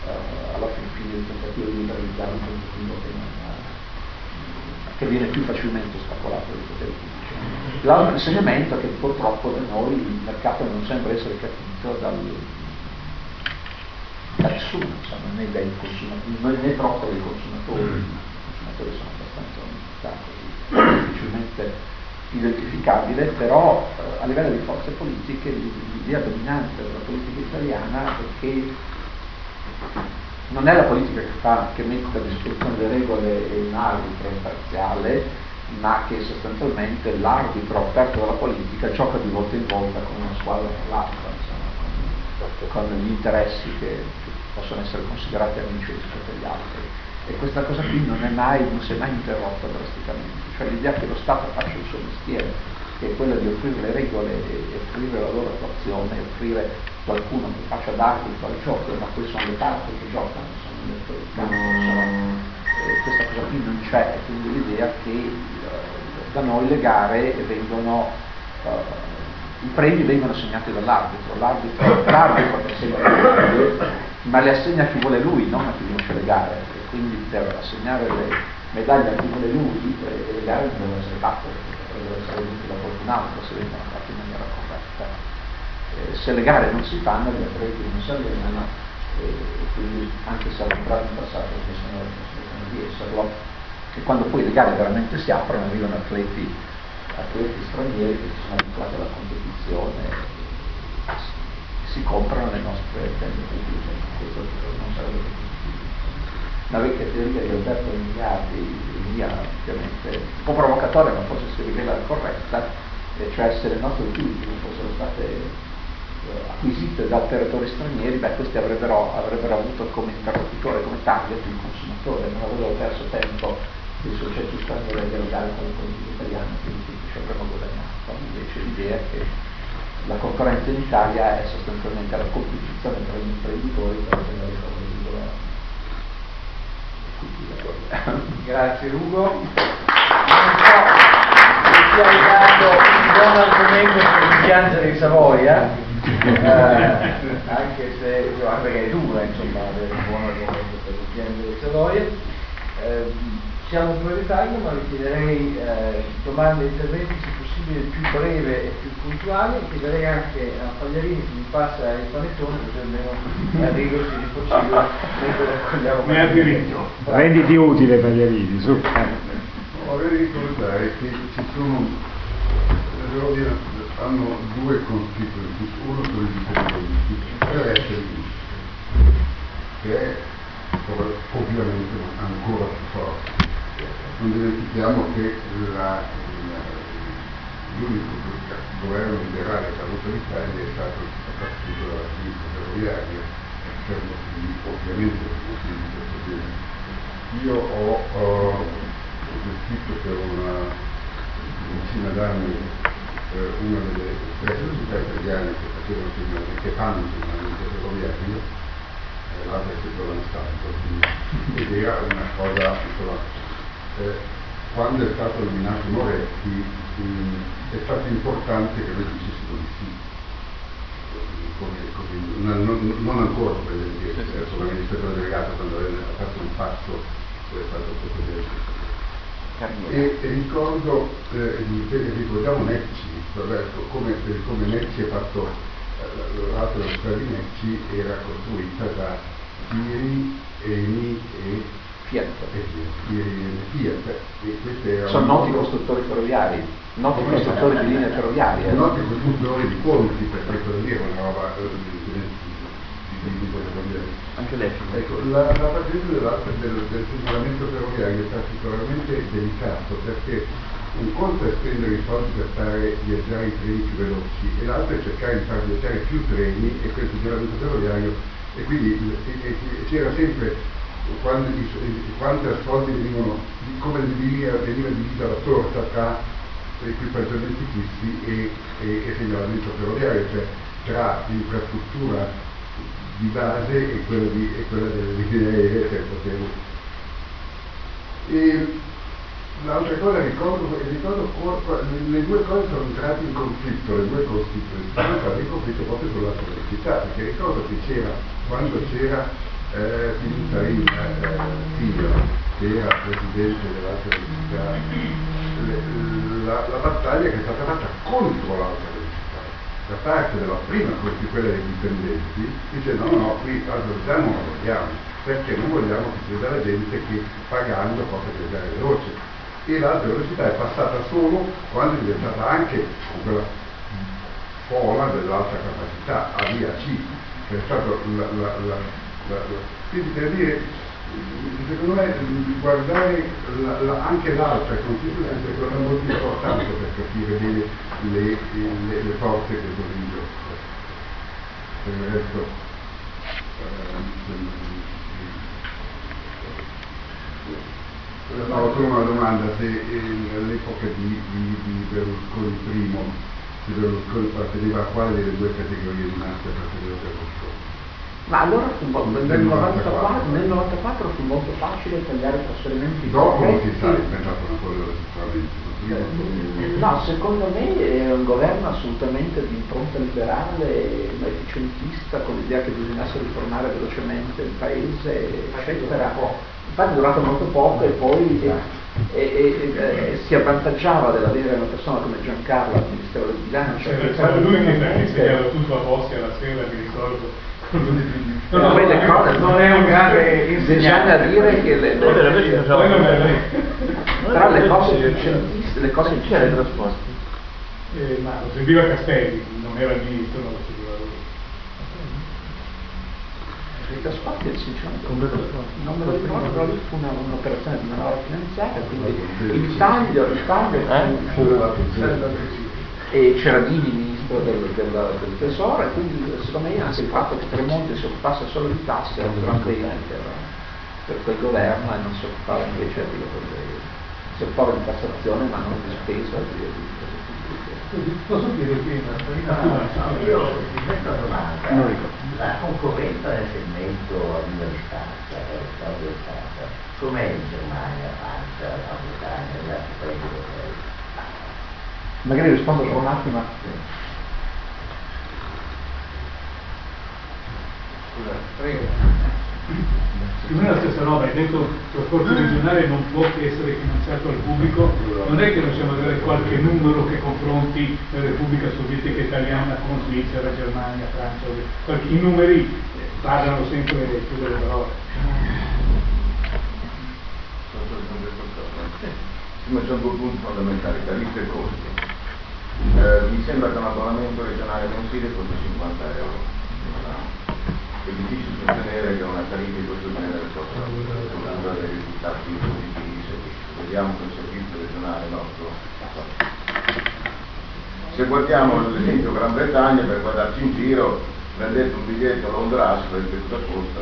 eh, alla fin fine il tentativo di liberalizzare un tentativo che, non, eh, che viene più facilmente ostacolato dai poteri pubblici. L'altro insegnamento è che purtroppo da noi il mercato non sembra essere capito dal, da nessuno, insomma, né dai consumatori, né troppo dai consumatori, i consumatori sono abbastanza difficilmente identificabile, però eh, a livello di forze politiche l'idea dominante della politica italiana è che non è la politica che, fa, che mette a disposizione le regole e un arbitro imparziale, ma che sostanzialmente l'arbitro aperto dalla politica gioca di volta in volta con una squadra per l'altra, insomma, con, gli interessi che possono essere considerati amici rispetto agli altri. E questa cosa qui non, mai, non si è mai interrotta drasticamente, cioè l'idea che lo Stato faccia il suo mestiere, che è quella di offrire le regole e offrire la loro attuazione, offrire qualcuno che faccia d'arbitro al gioco, ma poi sono le parti che giocano, sono attori del campo, eh, questa cosa qui non c'è, quindi l'idea che eh, da noi le gare vengono, eh, i premi vengono assegnati dall'arbitro, l'arbitro, l'arbitro assegna le gare, ma le assegna a chi vuole lui, non a chi vince le gare, quindi per assegnare le medaglie a chi vuole lui, eh, le gare devono essere fatte, vinte da qualcun altro se vengono fatte in maniera corretta. Eh, se le gare non si fanno, gli atleti non si allenano, e quindi anche se hanno entrato in passato possono possono di esserlo, e quando poi le gare veramente si aprono arrivano atleti, atleti stranieri che si sono abituati alla competizione e si, si comprano le nostre tende pubbliche, questo non sarebbe più La vecchia teoria di Alberto Migliardi, mia ovviamente un po' provocatoria, ma forse si rivela corretta, cioè se le nostre utility fossero state eh, acquisite da operatori stranieri, beh, questi avrebbero, avrebbero avuto come interlocutore, come target il consumatore, non avrebbero perso tempo dei soggetti stranieri a dialogare con le politiche italiane, quindi ci avremmo guadagnato. Invece l'idea è che la concorrenza in Italia è sostanzialmente la competizione tra gli imprenditori per ottenere i. Grazie Ugo. Non so se sia arrivato un buon argomento per il piangere di Savoia, eh, anche se anche è dura insomma avere un buon argomento per il piangere di Savoia. Eh, siamo in ritardo, ma vi chiederei eh, domande e interventi se possibile più breve e più puntuali. Chiederei anche a Pagliarini che mi passa il panettone, così almeno arrivo se di possibile mentre raccogliamo. Ne ha diritto. Renditi utile Pagliarini, su. Vorrei ricordare che ci sono, le ferrovie hanno due constituenti, uno sono i dipendenti, per essere che è ovviamente ancora più forte non dimentichiamo che la, l'unico governo liberale che ha avuto l'Italia è stato partito dalla sinistra ferroviaria per motivi, ovviamente per motivi di questo genere. Io ho, ho gestito per una decina d'anni eh, una delle tre società italiane che facevano che fanno funzionamento ferroviario, eh, l'altra è stata la Stato, ed era una cosa insomma, eh, quando è stato nominato Moretti mh, è stato importante che noi dicessimo di sì. Come, come, non, non, ancora come sì, come amministratore delegato quando ha fatto un passo è stato poco. E, e ricordo, eh, ricordiamo Necci, come, come Necci è fatto, eh, l'altra strada di Necci era costruita da Siri, Eni e Fiat. Fiat. Sono noti costruttori ferroviari, noti costruttori di linee ferroviarie. Noti costruttori di ponti, per questo dire una roba eh, anche lei. Ecco, la, la patente del, del funzionamento ferroviario è particolarmente delicato perché un conto è spendere i soldi per fare viaggiare i treni più veloci e l'altro è cercare di far viaggiare più treni e quel funzionamento ferroviario e quindi c'era sempre quando, quanti ascolti venivano, come veniva, veniva divisa la torta tra equipaggiamenti fissi e, e, e segnalamento ferroviario, cioè tra l'infrastruttura di base e quella, di, e quella delle linee aeree per poter... E l'altra cosa ricordo, ricordo le due cose sono entrate in conflitto, le due costituzioni sono entrate in conflitto proprio sulla velocità, perché ricordo che c'era, quando c'era eh, Pinintarina eh, Tio, che era presidente dell'alta velocità, la, la, battaglia che è stata fatta contro l'alta velocità, da parte della prima, quella dei dipendenti, dice no, no, qui l'alta velocità non la vogliamo, perché non vogliamo che ci sia la gente che pagando possa viaggiare veloce. E l'alta velocità è passata solo quando è diventata anche quella fola dell'alta capacità, a via C, che è stata la, la, la quindi per dire, secondo me guardare la, la, anche l'altra Costituzione è molto importante per capire bene le, le, le forze che sono in gioco. Per il resto, eh, no, solo una domanda, se eh, all'epoca di, di, di Berlusconi primo, se Berlusconi apparteneva a quale delle due categorie di massa apparteneva Berlusconi? Ma allora fu, nel, 94, nel 94 fu molto facile tagliare i trasferimenti. Dopo si sa, è diventato una cosa sicuramente. No, secondo me è un governo assolutamente di impronta liberale, efficientista, con l'idea che bisognasse riformare velocemente il paese, eccetera. Infatti è durato molto poco e poi e, e, e, si avvantaggiava dell'avere una persona come Giancarlo al Ministero del Bilancio. Cioè, c'era lui che mi insegnava tutto a Bossi alla sera, mi ricordo No, no, le cose. non è un grande insegnante. a dire che le, le, le, le tra le cose le cose in c'era il trasporto eh, ma lo seguiva Castelli non era il ministro ma lo seguiva lui. I trasporti sinceramente non me lo ricordo però lì fu una, un'operazione di manovra finanziaria quindi il taglio il taglio eh? e c'era Dini ministro del, del, del, tesoro e quindi secondo me anche il fatto che Tremonti si occupasse solo di tasse era un gran bene per, per quel governo e non si occupava invece di, si occupava di tassazione ma non di spesa di, di. Posso prima? No, io questa domanda, la concorrenza nel segmento a distanza, a distanza, com'è in Germania, Francia, la Bretagna, gli altri paesi europei? Magari rispondo per un meno la stessa roba, hai detto il trasporto regionale non può essere finanziato al pubblico, non è che possiamo avere qualche numero che confronti la Repubblica Sovietica Italiana con Svizzera, Germania, Francia, qualche, i numeri eh, parlano sempre più delle parole. Prima c'è due punti fondamentali, tariffe e costi. Eh, mi sembra che un abbonamento regionale mensile costi 50 euro è difficile sostenere che una tariffa di questo genere possa produrre dei risultati positivi se vediamo che servizio regionale nostro se guardiamo l'esempio Gran Bretagna per guardarci in giro prendete un biglietto a Londra vedete cosa costa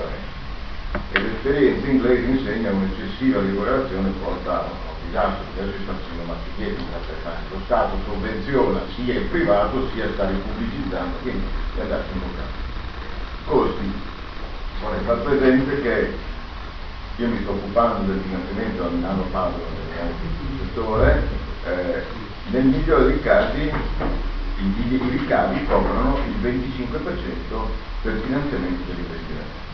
e l'esperienza inglese insegna un'eccessiva regolazione porta a un disastro adesso si sta facendo masticchieti lo Stato sovvenziona sia il privato sia sta ripubblicizzando quindi è andato in un costi. Vorrei far presente che io mi sto occupando del finanziamento a Milano Padova nel settore, eh, nel migliore dei casi i, ricavi coprono il 25% del finanziamento dell'investimento.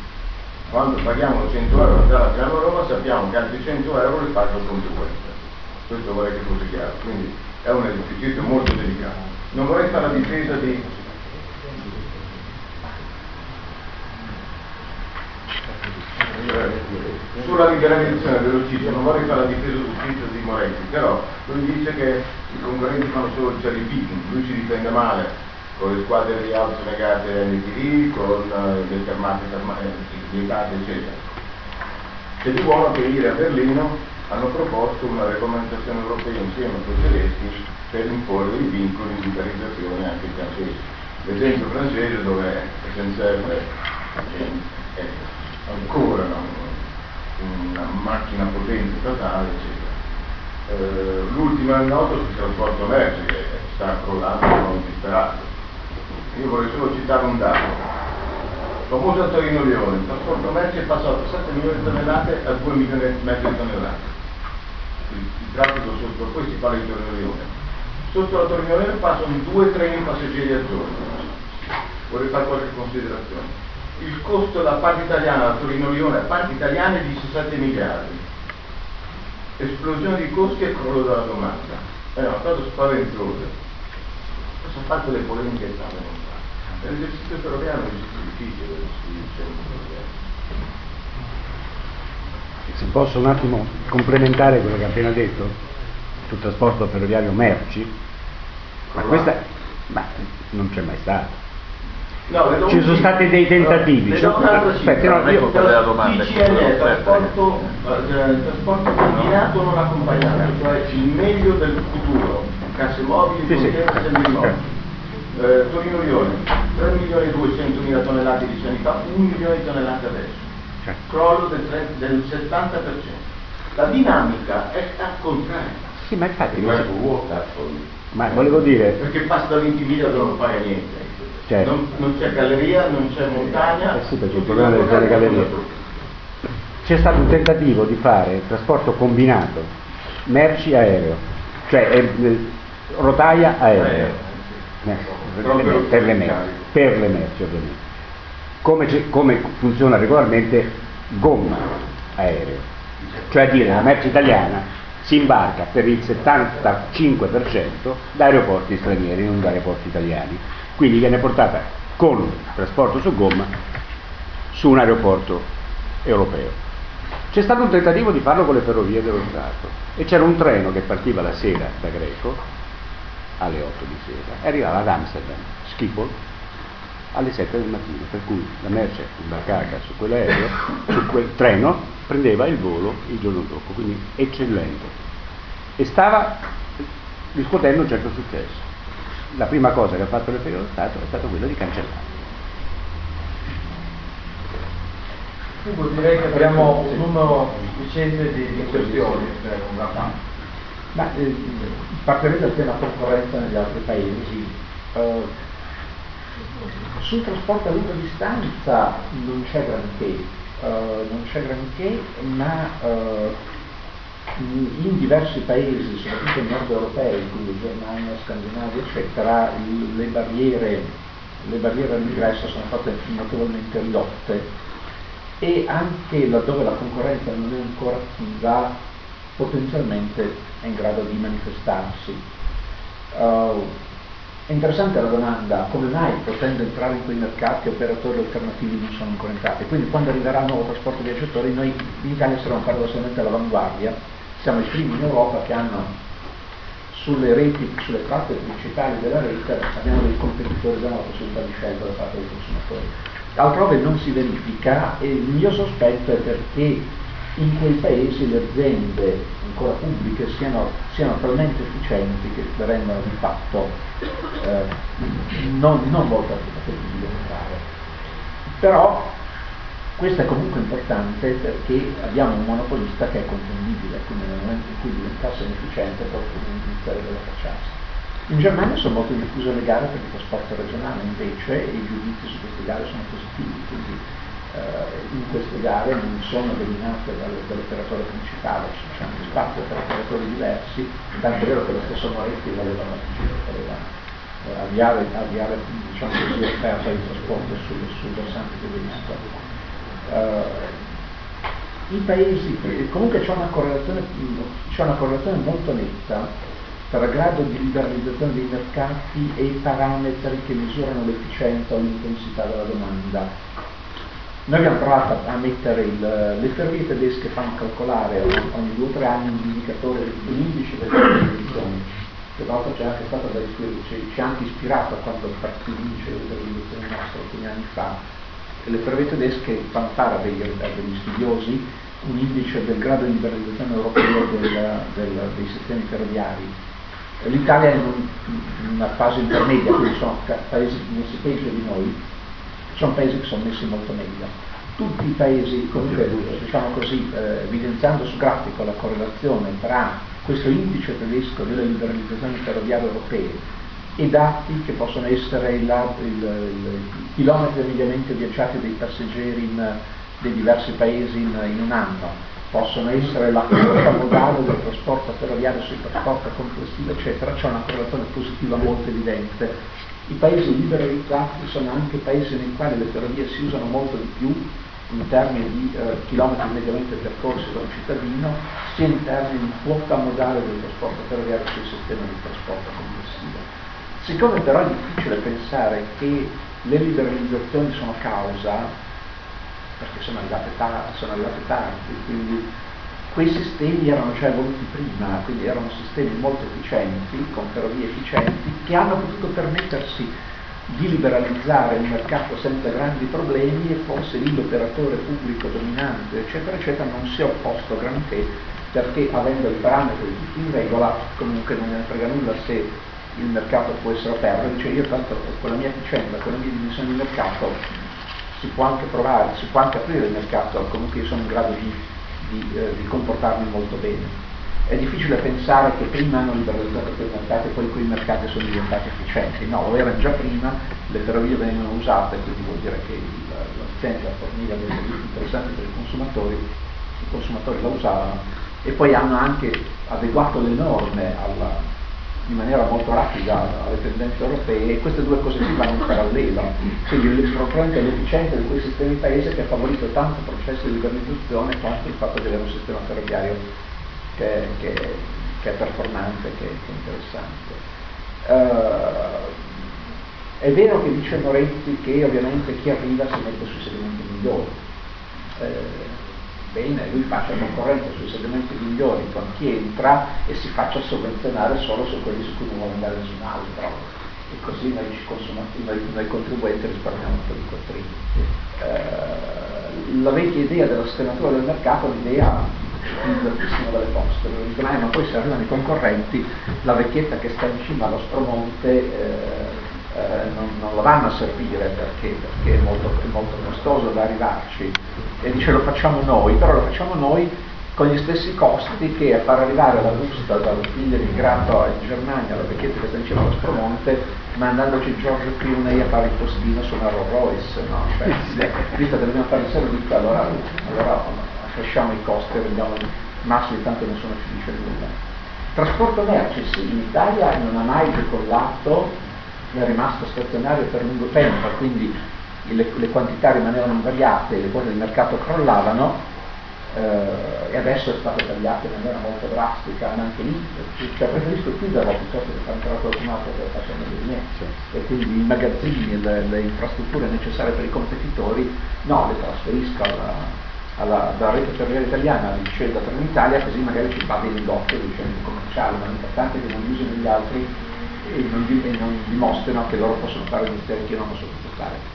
Quando paghiamo 100 euro per la Piano Roma sappiamo che altri 100 euro li paga il contribuente. Questo vorrei che fosse chiaro, quindi è un esercizio molto delicato. Non vorrei fare la difesa di sulla liberalizzazione dell'ufficio, non vorrei fare la difesa d'ufficio di Moretti, però lui dice che i concorrenti fanno solo il cherry picking, lui si difende male con le squadre di alto legate ai NTV, con uh, le fermate vietate, eccetera. C'è di buono che ieri a Berlino hanno proposto una regolamentazione europea insieme con i tedeschi per imporre i vincoli di liberalizzazione anche ai francesi. L'esempio francese dove è è, è ancora una macchina potente statale, eccetera. Eh, l'ultima nota sul trasporto merci che sta crollando non disperato. Io vorrei solo citare un dato. Famoso Torino-Lione, il trasporto merci è passato da 7 milioni di tonnellate a 2 milioni e mezzo di tonnellate. Il, il traffico sotto, poi si parla di Torino-Lione. Sotto la Torino-Lione passano due treni passeggeri al giorno. Vorrei fare qualche considerazione il costo da parte italiana, la Torino-Lione, a parte italiana è di 17 miliardi. Esplosione di costi e crollo della domanda. È una cosa spaventosa. Cosa ha fatto le polemiche fa? L'esercizio ferroviario è un esercizio difficile, se posso un attimo complementare quello che ha appena detto sul trasporto ferroviario merci, ma questa ma non c'è mai stato. No, ci sono stati dei tentativi. Le do Aspetta, no, io, la domanda. ICN, trasporto, eh, trasporto combinato non accompagnato, cioè il meglio del futuro, casse mobili, sì, sì. semimobili. Eh, Torino Lione, 3 milioni e 200 mila tonnellate di fa, 1 milione di tonnellate adesso. Certo. Crollo del, del 70%. La dinamica è al contrario. Sì, ma infatti... Ma, vuota, ma volevo dire... Perché passa da 20 miglia dove non paga niente. Certo. Non, non, c'è galleria, non c'è montagna. Eh sì, perché il problema delle zone gallerie. C'è stato un tentativo di fare trasporto combinato, merci aereo, cioè eh, rotaia aereo, eh, per, le merci, per le merci ovviamente. Come, come funziona regolarmente gomma aereo, cioè a dire la merce italiana si imbarca per il 75% da aeroporti stranieri, non da aeroporti italiani quindi viene portata con trasporto su gomma su un aeroporto europeo. C'è stato un tentativo di farlo con le ferrovie dello Stato e c'era un treno che partiva la sera da Greco alle 8 di sera e arrivava ad Amsterdam, Schiphol, alle 7 del mattino, per cui la merce imbarcata su quell'aereo, su quel treno, prendeva il volo il giorno dopo, quindi eccellente. E stava riscuotendo un certo successo la prima cosa che ha fatto l'Effetto dello Stato è stata quella di cancellare. Quindi direi che abbiamo un numero sufficiente di, questioni una. Ma eh, partirei dal tema concorrenza negli altri paesi. Uh, sul trasporto a lunga distanza non c'è granché, uh, non c'è granché, ma uh, in diversi paesi, soprattutto nord europei, quindi Germania, Scandinavia, eccetera, le barriere, le barriere all'ingresso sono state notevolmente ridotte e anche laddove la concorrenza non è ancora attiva, potenzialmente è in grado di manifestarsi. Uh, è interessante la domanda, come mai potendo entrare in quei mercati operatori alternativi non sono ancora entrati? Quindi quando arriverà il nuovo trasporto viaggiatori noi in Italia saremo paradossalmente all'avanguardia siamo i primi in Europa che hanno sulle reti, sulle tratte principali della rete, abbiamo dei competitori che hanno la possibilità di scelta da parte dei consumatori. Altrove non si verifica e il mio sospetto è perché in quei paesi le aziende ancora pubbliche siano, siano talmente efficienti che rendono di fatto eh, non, non molto appetibili di entrare. Però questo è comunque importante perché abbiamo un monopolista che è contendibile, quindi nel momento in cui diventasse inefficiente qualcuno inizierebbe a facciarsi. In Germania sono molto diffuse le gare per il trasporto regionale invece i giudizi su queste gare sono positivi, quindi eh, in queste gare non sono dominate dall'operatore principale, c'è anche spazio per operatori diversi, tanto è vero che lo stesso Moretti voleva, eh, avviare, avviare diciamo così, offerta di trasporto sul, sul versante tedesco eh, i paesi, comunque c'è una, c'è una correlazione molto netta tra grado di liberalizzazione dei mercati e i parametri che misurano l'efficienza o l'intensità della domanda. Noi abbiamo provato a mettere il, le ferrovie tedesche fanno calcolare ogni due o tre anni un indicatore, un indice delle liberalizzazioni, che tra l'altro c'è anche stato da ci, ha anche ispirato a quando partì l'indice delle liberalizzazioni nostro alcuni anni fa, le ferrovie tedesche fanno fare a degli, a degli studiosi un indice del grado di liberalizzazione europeo del, del, dei sistemi ferroviari. L'Italia è in, un, in, una fase intermedia, quindi sono paesi messi peggio di noi, sono paesi che sono messi molto meglio. Tutti i paesi, comunque, diciamo così, eh, evidenziando su grafico la correlazione tra questo indice tedesco delle liberalizzazioni ferroviarie europee e dati che possono essere il, il, i chilometri mediamente viaggiati dei passeggeri in, dei diversi paesi in, in, un anno, possono essere la quota modale del trasporto ferroviario sul trasporto complessivo, eccetera, c'è una correlazione positiva molto evidente. I paesi liberalizzati sono anche paesi nei quali le ferrovie si usano molto di più in termini di eh, chilometri mediamente percorsi da un cittadino, sia in termini di quota modale del trasporto ferroviario sul sistema di trasporto complessivo. Siccome però è difficile pensare che le liberalizzazioni sono causa, perché sono arrivate, tar- sono arrivate tardi, quindi quei sistemi erano già evoluti prima, quindi erano sistemi molto efficienti, con ferrovie efficienti, che hanno potuto permettersi di liberalizzare il mercato senza grandi problemi e forse lì l'operatore pubblico dominante, eccetera, eccetera, non si è opposto granché perché avendo i parametri tutti in regola comunque non ne frega nulla se il mercato può essere aperto, dice io tanto con la mia efficienza, con la mia dimensione di mercato si può anche provare, si può anche aprire il mercato, comunque io sono in grado di, di, eh, di comportarmi molto bene. È difficile pensare che prima hanno liberalizzato quei mercati e poi quei mercati sono diventati efficienti. No, lo erano già prima, le ferrovie venivano usate, quindi vuol dire che l'azienda forniva dei servizi interessanti per i consumatori, i consumatori la usavano e poi hanno anche adeguato le norme alla, in maniera molto rapida alle tendenze europee e queste due cose qui vanno in parallelo. Quindi probabilmente l'efficienza di quei sistemi paese che ha favorito tanto il processo di liberalizzazione quanto il fatto di avere un sistema ferroviario che, che, che è performante, che, che è interessante. Uh, è vero che dice Moretti che ovviamente chi arriva si mette sui segmenti migliori. Uh, bene, lui faccia concorrenza sui segmenti migliori con chi entra e si faccia sovvenzionare solo su quelli su cui non vuole andare nessun altro. E così noi, noi, noi contribuenti risparmiamo po' di quattrini. Eh, la vecchia idea della stemmatura del mercato è un'idea utilizzatissima dalle poste, dicono, eh, ma poi se arrivano i concorrenti la vecchietta che sta in cima allo stromonte eh, eh, non, non, lo vanno a servire perché, perché è, molto, è, molto, costoso da arrivarci e dice lo facciamo noi, però lo facciamo noi con gli stessi costi che a far arrivare la busta dal figlio immigrato in Germania alla vecchietta che sta in cima allo Spromonte mandandoci Giorgio Clooney a fare il postino su una Rolls Royce no? cioè, visto che dobbiamo fare il servizio allora, allora accresciamo i costi e rendiamo massimi tanto nessuno ci dice nulla trasporto merci sì in Italia non ha mai decollato è rimasto stazionario per lungo tempo quindi le, le quantità rimanevano invariate le cose del mercato crollavano eh, e adesso è stato tagliato in maniera molto drastica, ma anche lì cioè, preferisco chiuderlo piuttosto che fare ancora qualcun altro che faccia meglio di me. E quindi i magazzini, le, le, infrastrutture necessarie per i competitori, no, le trasferisco alla, alla, dalla rete ferroviaria italiana al liceo da Trenitalia, così magari ci va bene in doppio dei centri commerciali, ma l'importante è che non usino gli altri e non, e non dimostrino che loro possono fare il mestiere che io non posso più fare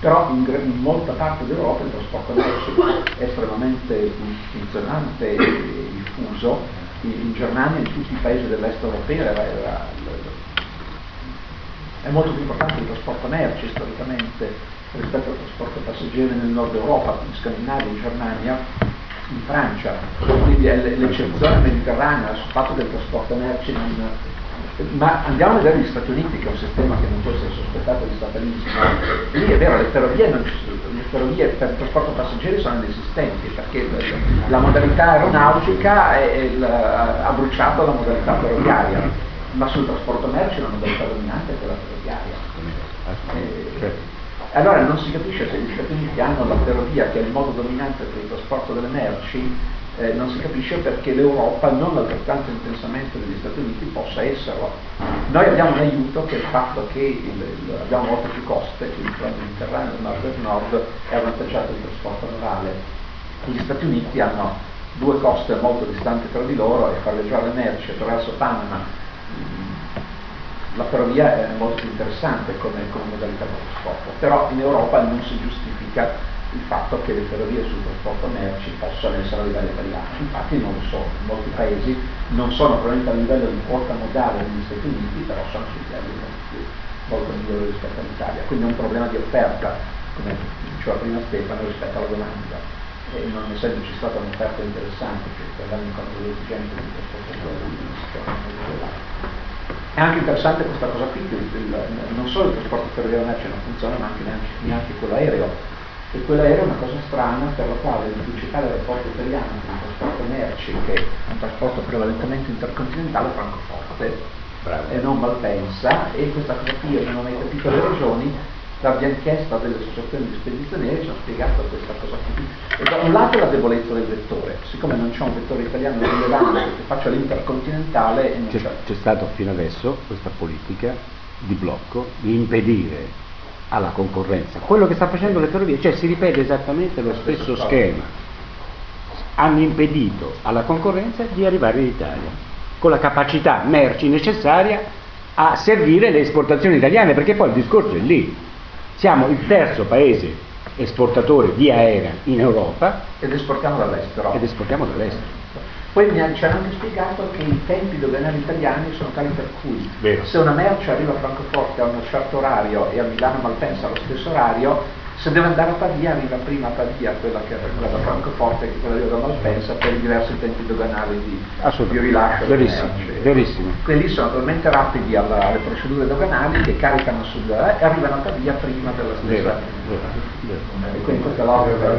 però in, in, molta parte d'Europa il trasporto merci è estremamente funzionante e diffuso, in, in, Germania e in tutti i paesi dell'est europeo era, era, è molto più importante il trasporto merci storicamente rispetto al trasporto passeggeri nel nord Europa, in Scandinavia, in Germania, in Francia, quindi è l'eccezione mediterranea sul fatto che il trasporto merci non, ma andiamo a vedere gli Stati Uniti, che è un sistema che non può essere sospettato di statalismo. Lì è vero, le ferrovie, non, le ferrovie per il trasporto passeggeri sono inesistenti, perché la modalità aeronautica è, è, ha bruciato la modalità ferroviaria, ma sul trasporto merci la modalità dominante è quella ferroviaria. Eh, allora non si capisce se gli Stati Uniti hanno la ferrovia che è il modo dominante per il trasporto delle merci eh, non si capisce perché l'Europa non altrettanto intensamente degli Stati Uniti possa esserlo. Noi abbiamo un aiuto che è il fatto che il, il, abbiamo molte più coste, quindi il Mediterraneo del nord del nord è avvantaggiato il trasporto navale. Gli Stati Uniti hanno due coste molto distanti tra di loro e farleggiare merci attraverso Panama la ferrovia è molto interessante come, come modalità di trasporto, però in Europa non si giustifica il fatto che le ferrovie sul trasporto merci possano essere a livello italiano. Infatti non lo sono, in molti paesi non sono probabilmente a livello di quota modale negli Stati Uniti, però sono su livelli molto, molto migliori rispetto all'Italia. Quindi è un problema di offerta, come diceva prima Stefano, rispetto alla domanda. E non essendoci stata un'offerta interessante per andare incontro alle esigenze di trasporto è anche interessante questa cosa qui, che non solo il trasporto ferroviario merci non funziona, ma anche neanche, neanche quello aereo e quella era una cosa strana per la quale il principale aeroporto italiano per il trasporto merci, che è un trasporto prevalentemente intercontinentale, Francoforte, Bravo. e non Malpensa, e questa cosa qui io non ho mai capito le ragioni, l'abbiamo chiesto delle associazioni di spedizionieri ci hanno spiegato questa cosa qui. E da un lato la debolezza del vettore, siccome non c'è un vettore italiano rilevante che faccia l'intercontinentale c'è, c'è stata fino adesso questa politica di blocco di impedire alla concorrenza. Quello che sta facendo le ferrovie, cioè si ripete esattamente lo stesso schema. Hanno impedito alla concorrenza di arrivare in Italia con la capacità merci necessaria a servire le esportazioni italiane, perché poi il discorso è lì. Siamo il terzo paese esportatore di aerea in Europa ed esportiamo dall'estero. Ed esportiamo dall'estero. Poi mi ci hanno anche spiegato che i tempi doganali italiani sono tali per cui Vero. se una merce arriva a Francoforte a un certo orario e a Milano Malpensa allo stesso orario, se deve andare a Pavia arriva prima a Pavia quella che quella da Francoforte che quella da Malpensa per i diversi tempi doganali di, di rilascio. Verissimo, verissimo. Quelli sono talmente rapidi alla, alle procedure doganali che caricano sul e arrivano a Pavia prima della stessa. Vero, vero, vero. E quindi questa è l'opera.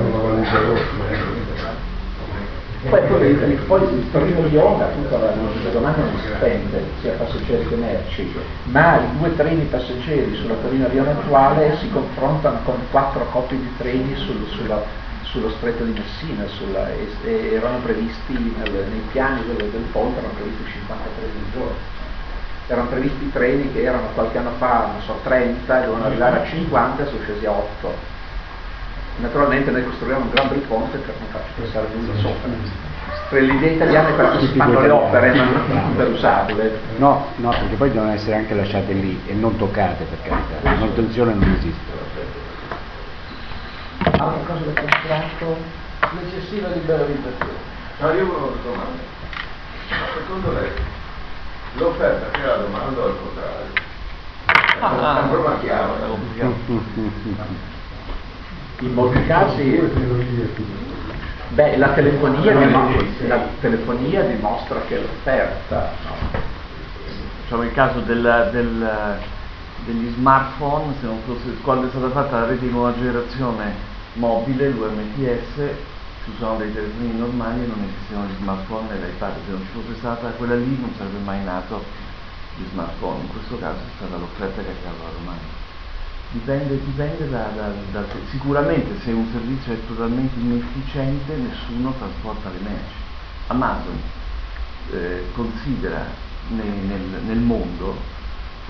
Poi, poi, poi Lione, appunto la, la domanda non si spende sia passeggeri che merci, ma i due treni passeggeri sulla Torino Lione attuale si confrontano con quattro coppie di treni sul, sulla, sullo stretto di Messina, sulla, e, erano previsti nel, nei piani del, del ponte, erano previsti 50 treni al giorno. Erano previsti treni che erano qualche anno fa, non so, 30 e dovevano arrivare a 50 e sono scesi a 8 Naturalmente noi costruiamo un gran bel ponte per non farci passare nulla sopra. Per le idee italiane per si fanno le opere, non per usarle. No, no, perché poi devono essere anche lasciate lì e non toccate per carità. La manutenzione non esiste. Altra cosa del contratto? L'eccessiva liberalizzazione. No, io volevo una domanda. Ma secondo lei l'offerta che la domanda o al contrario? Ah, è un problema chiaro. In molti casi Beh, la telefonia, dimostra, la telefonia dimostra che l'offerta, no? diciamo il caso del, del, degli smartphone, se non fosse, quando è stata fatta la rete di nuova generazione mobile, l'UMTS, ci sono dei telefonini normali e non esistevano gli smartphone e l'iPad, se non ci fosse stata quella lì non sarebbe mai nato gli smartphone, in questo caso è stata l'offerta che ha creato la Dipende, dipende da, da, da, sicuramente se un servizio è totalmente inefficiente nessuno trasporta le merci. Amazon eh, considera nel, nel, nel mondo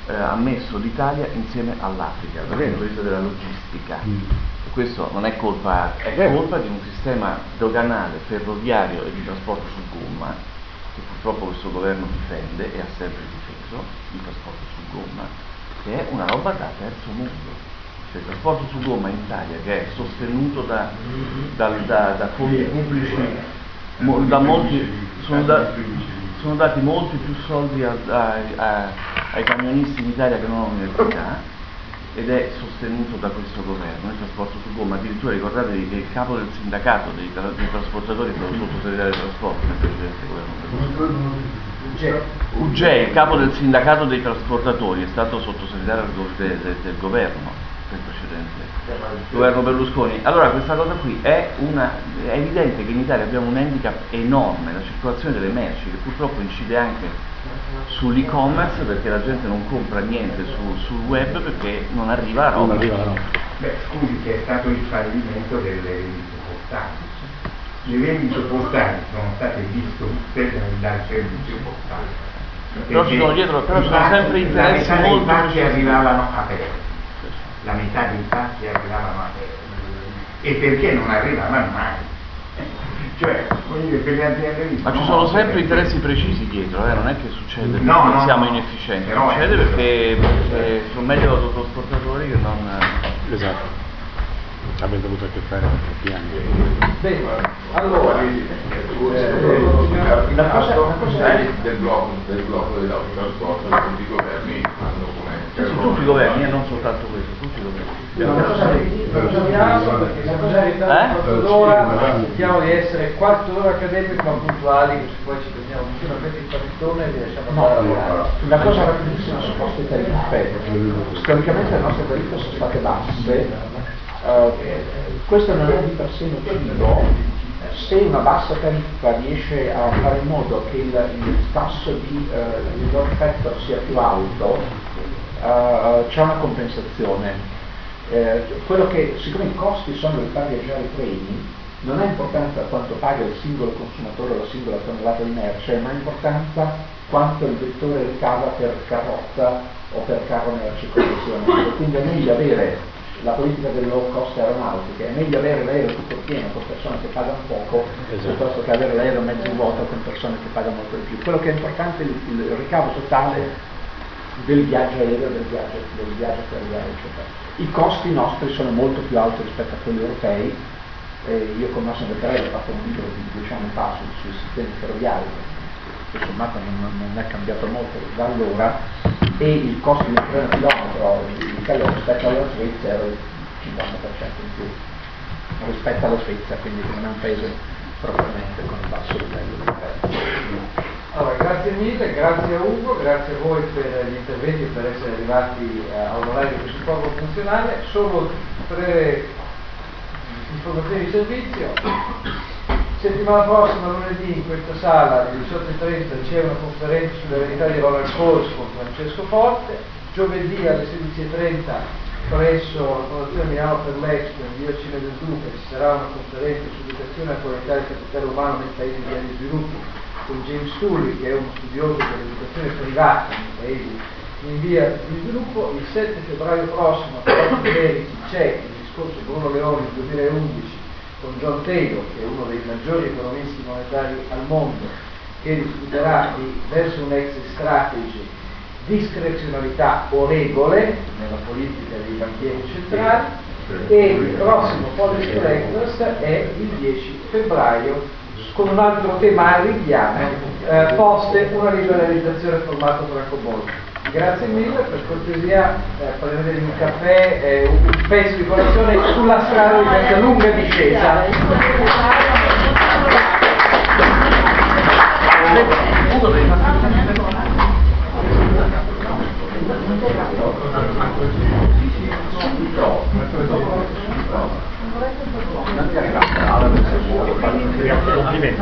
eh, ha messo l'Italia insieme all'Africa dal punto di vista della logistica. Mm. Questo non è colpa, è colpa di un sistema doganale, ferroviario e di trasporto su gomma che purtroppo questo governo difende e ha sempre difeso, il trasporto su gomma che è una roba da terzo mondo. Cioè, il trasporto su gomma in Italia che è sostenuto da, da, da, da fondi pubblici, mo, da molti, sono, sono, dati molti più soldi a, a, a, ai camionisti in Italia che non all'università ed è sostenuto da questo governo, il trasporto su gomma, addirittura ricordatevi che il capo del sindacato dei, tra, dei trasportatori è stato sottosegretario dei trasporti nel precedente governo. Uggei, il capo del sindacato dei trasportatori, è stato sottosegretario del, del, del governo del precedente governo Berlusconi. Allora questa cosa qui è, una, è evidente che in Italia abbiamo un handicap enorme, la circolazione delle merci, che purtroppo incide anche sull'e-commerce perché la gente non compra niente su, sul web perché non arriva a roba. Beh, scusi che è stato il fallimento delle vendite Le vendite postali sono state distrutte dal servizio postale. Però ci sono dietro, però sono sempre interessi molto... La metà dei arrivavano aperte, la metà dei pacchi arrivavano aperte. E perché non arrivavano mai? <laughs> Cioè, per le aziende Ma ci sono sempre interessi precisi dietro, eh? non è che succede perché no, no, siamo inefficienti, succede perché, perché sono meglio autotrasportatori che non. Esatto. Avete avuto a che fare con troppi anni. Bene, allora eh, la cosa, la cosa del blocco, del blocco dell'autotrasporto, tutti i governi hanno come sì, sì, tutti i governi, e non soltanto questo, tutti i governi. Una cosa perché siamo già in ritardo d'ora, cerchiamo di essere quarto d'ora accademico ma puntuali, così poi ci prendiamo vicino a il partitone e vi lasciamo lavorare. Una cosa rapidissima su queste tariffe. Storicamente le nostre tariffe sono state basse. Uh, questo non è di per sé nocivo se una bassa tariffa riesce a fare in modo che il, il tasso di uh, load factor sia più alto, uh, c'è una compensazione. Eh, che, siccome i costi sono per far viaggiare i treni, non ha importanza quanto paga il singolo consumatore o la singola tonnellata di merce, ma ha importanza quanto il vettore ricava per carrozza o per carro merci. Quindi è meglio avere la politica del low cost aeronautiche, è meglio avere l'aereo tutto pieno con persone che pagano poco esatto. piuttosto che avere l'aereo mezzo vuoto con persone che pagano molto di più. Quello che è importante è il, il ricavo totale del viaggio aereo, del viaggio, del viaggio ferroviario, eccetera. I costi nostri sono molto più alti rispetto a quelli europei. Eh, io con Massimo Vettarelli ho fatto un libro di due anni fa sui sistemi ferroviari, tutto sommato non, non, è cambiato molto da allora, e il costo di un chilometro rispetto alla Svezia era il 50% in più rispetto alla Svezia, quindi non è un paese propriamente con un basso livello di prezzo. Allora, grazie mille, grazie a Ugo, grazie a voi per gli interventi per essere arrivati eh, a un orario così poco funzionale. Solo tre informazioni di servizio. Settimana prossima, lunedì, in questa sala alle 18.30 c'è una conferenza sulla verità di Ronald Coles con Francesco Forte. Giovedì alle 16.30 presso la Fondazione Milano per l'Expo in via Cine del Duca ci sarà una conferenza sull'educazione e la qualità del capitale umano nei paesi di via di sviluppo con James Tully, che è uno studioso dell'educazione privata nei paesi in via di sviluppo. Il 7 febbraio prossimo a Porto Verici c'è il discorso Bruno Leoni 2011 con John Taylor, che è uno dei maggiori economisti monetari al mondo, che discuterà di verso un exit strategy discrezionalità o regole nella politica dei banchieri centrali e il prossimo Policy Directors è il 10 febbraio con un altro tema a richiamo, eh, poste una liberalizzazione formato francobollo. Grazie mille, per cortesia eh, fate vedere un caffè, eh, un pezzo di colazione sulla strada di questa lunga discesa. Grazie. Complimenti.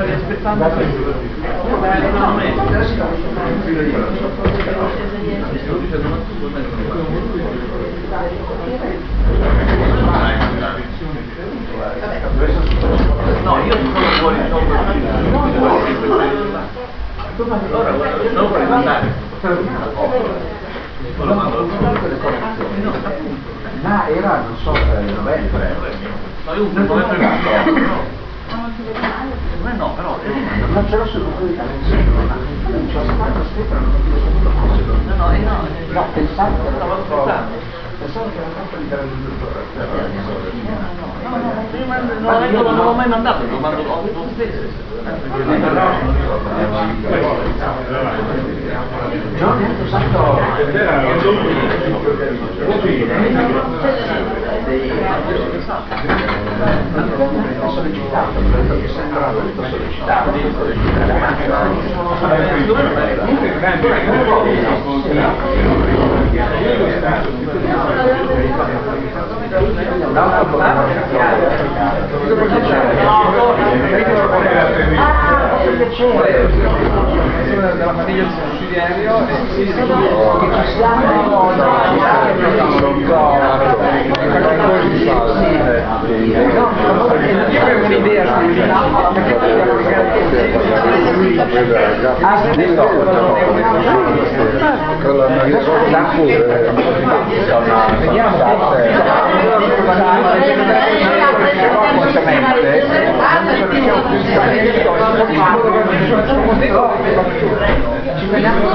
No, io sono fuori, Allora, non vorrei mandare. Ma era, non so, novembre. No, io non vorrei no. Ma no, però Non c'ero sul gruppo di Calenzo, non ci ho aspettato Stefano, non ti ho saputo. No, no, eh, no. Pensavo che era era troppo di Calenzo. No, no, non, io non l'ho mai mandato, lo mando lo stesso. No, neanche ho santo. Ho sollecitato, perché sembra molto sollecitato. Ah, Sono della famiglia del sussidiario e Che ci siamo io avevo un'idea con la Maria Vediamo vediamo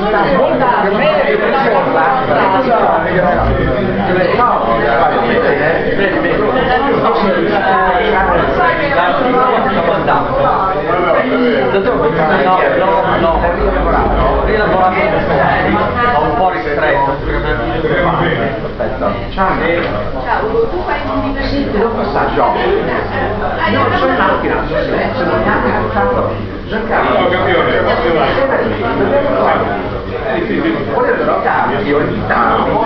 Ho un po' ristretto. Ciao, tu fai un senti, lo passaggio. No, sono in macchina, sono neanche entrato. Giancarlo. No, Poi però cambio ogni tanto,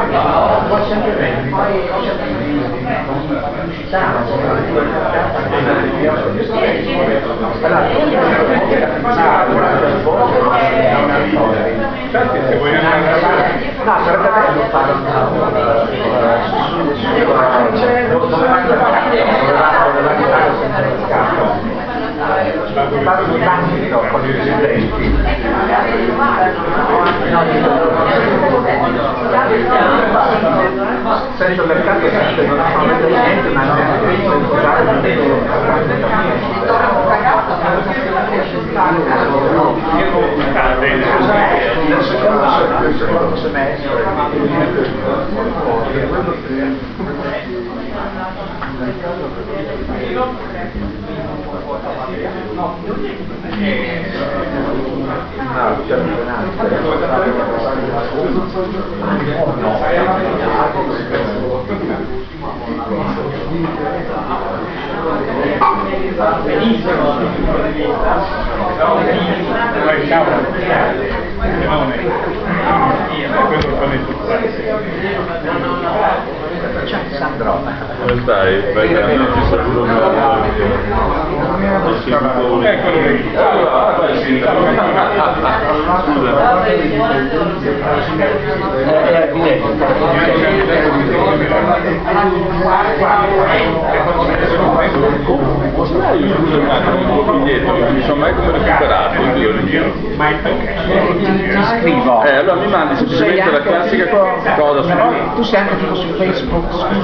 No, sarebbe bello fare un dove il. Fare un transito con i residenti. Senza il mercato esiste, non ha fatto niente, ma neanche senza usare nel secondo, nel secondo semestre No, c'è Vai, ciao. Fenomeni. Io. Come stai? Vai, non ci saluto. Eccolo lì. Sai, scusa un attimo, un po' indietro, non mi sono mai come recuperato io il giro. Mai perché? Scrivo. Eh, allora mi mandi semplicemente la classica cosa su... Tu sei anche tipo su Facebook.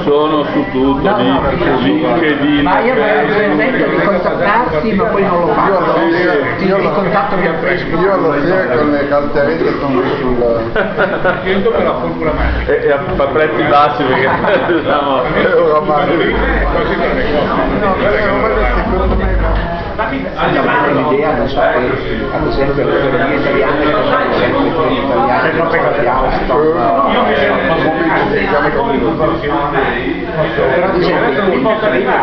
Sono su tutto, No, no, LinkedIn, Ma io avevo presente di contattarti, ma poi non lo faccio. Ti do il contatto via Facebook. Io lo sia con le calterette sono sul... Io tocco la formula magica. e, e a, a prezzi bassi perché diciamo... Così non è cosa. No, però secondo me l'idea, non so, che ad esempio le ferrovie italiane sono sempre le ferrovie italiane, che sono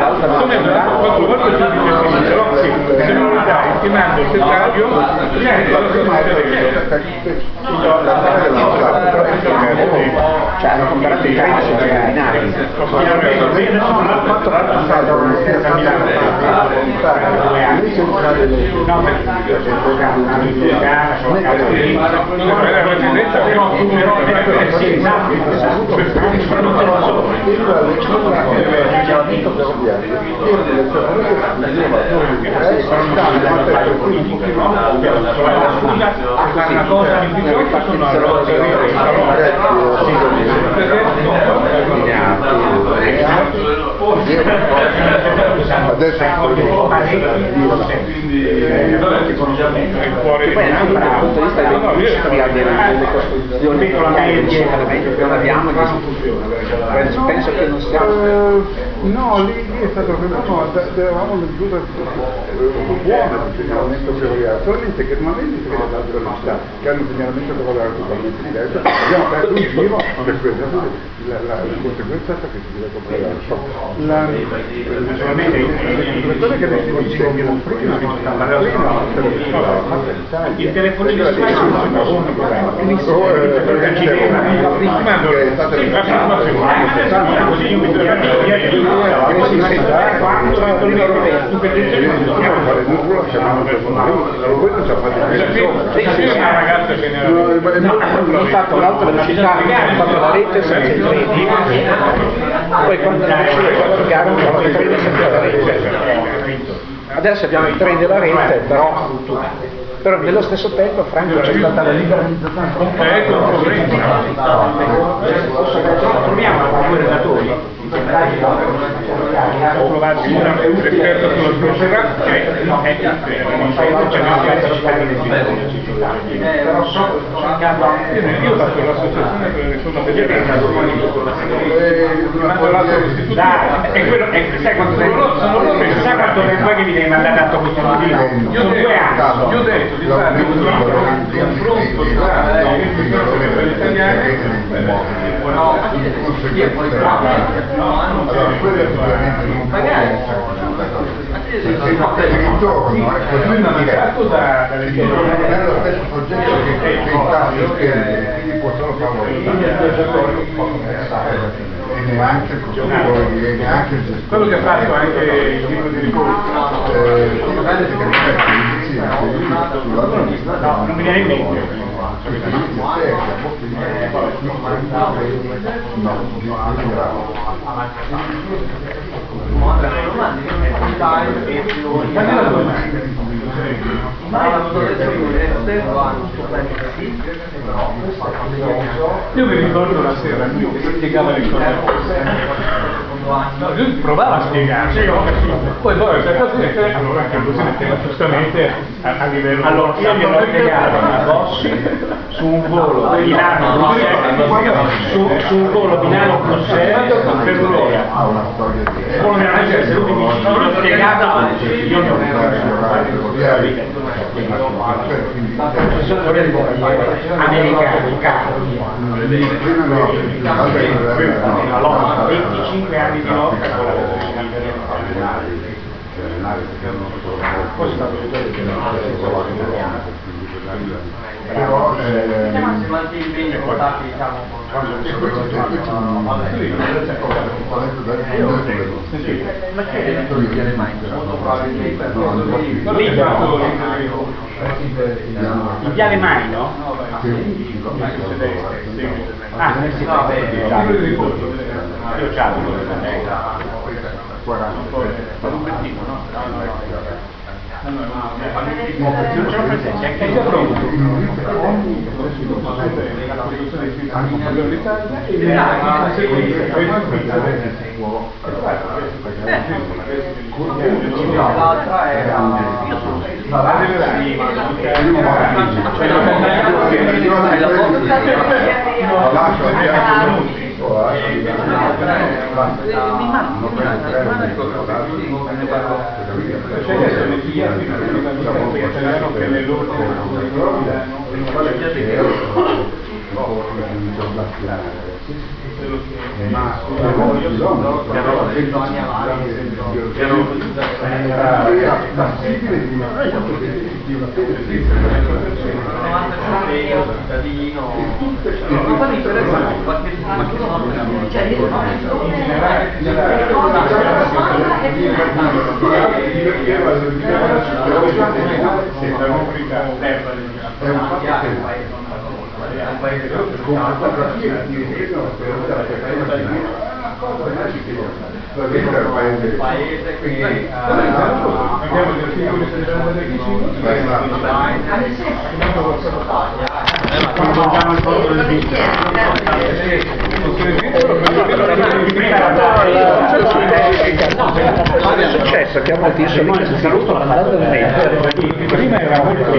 Alstom, però esempio il valutano come il giudice però sì, se non lo dai ti mando il dettaglio cioè hanno comprato i treni senza binari. una cosa in più sono Adesso poi anche dal punto di vista dell'industria delle, costruzioni che non abbiamo che. Penso, che non sia no, lì, lì è stato no, eravamo nell'industria buona di segnamento ferroviario, solamente che non è l'industria dell'alta velocità, che hanno un segnamento ferroviario totalmente diverso, abbiamo perso un giro per questo, la, la, la conseguenza è stata che si deve comprare la, l'impressione che lei si dice che la prima, la prima il telefonino non benissimo che è stata ha fatto una ragazza che ne hanno fatto la rete senza i treni, poi quando deciso di trafficare hanno fatto i treni senza la rete. Adesso abbiamo i treni della rete, però, però nello stesso tempo Franco c'è stata la liberalizzazione ecco il problema Troviamo due relatori ho trovato un esperto sulla società che è non c'è anche cittadini però so io ho fatto l'associazione per le degli e quello sai quanto tempo sai quanto tempo è che mi devi mandare a questo motivo io ho due anni io ho detto di fare un confronto tra le istituzioni per gli italiani allora quello è sicuramente non può essere ritorno è il ritorno non è lo stesso progetto che, che in caso spende quindi può solo favorire e neanche il costruttore neanche il gestore quello che ha fatto anche il libro di ricordo eh, quello che riflette insieme sulla no, non mi viene in mente 嗯好 io mi ricordo la sera lui che spiegava le cose No, lui provava a spiegarci, poi poi questa cosa allora anche lui si metteva giustamente a, a livello allora io glielo spiegato a Bossi su un volo Milano su, su un volo Milano Bruxelles per un'ora Milano Bruxelles se lui mi dice non l'ho spiegato io non americani cari 25 anni di lotta con la però massimo altri impegni portati diciamo ma che non viene mai molto probabilmente il piane mai no? ah sì no io c'ho un pettino no? Non ce l'ho presente, è che ha Mi manca, mi manca, C'è adesso le figlie italiano che le loro ma passibile di una di una cittadino ma fa differenza qualche ma che sono cioè io è un paese con una fotografia di ripresa per una cosa magica questo è un paese quindi Abbiamo gli articoli 65 Vogliamo il fondo del È successo che a molti sono andando nel prima era molto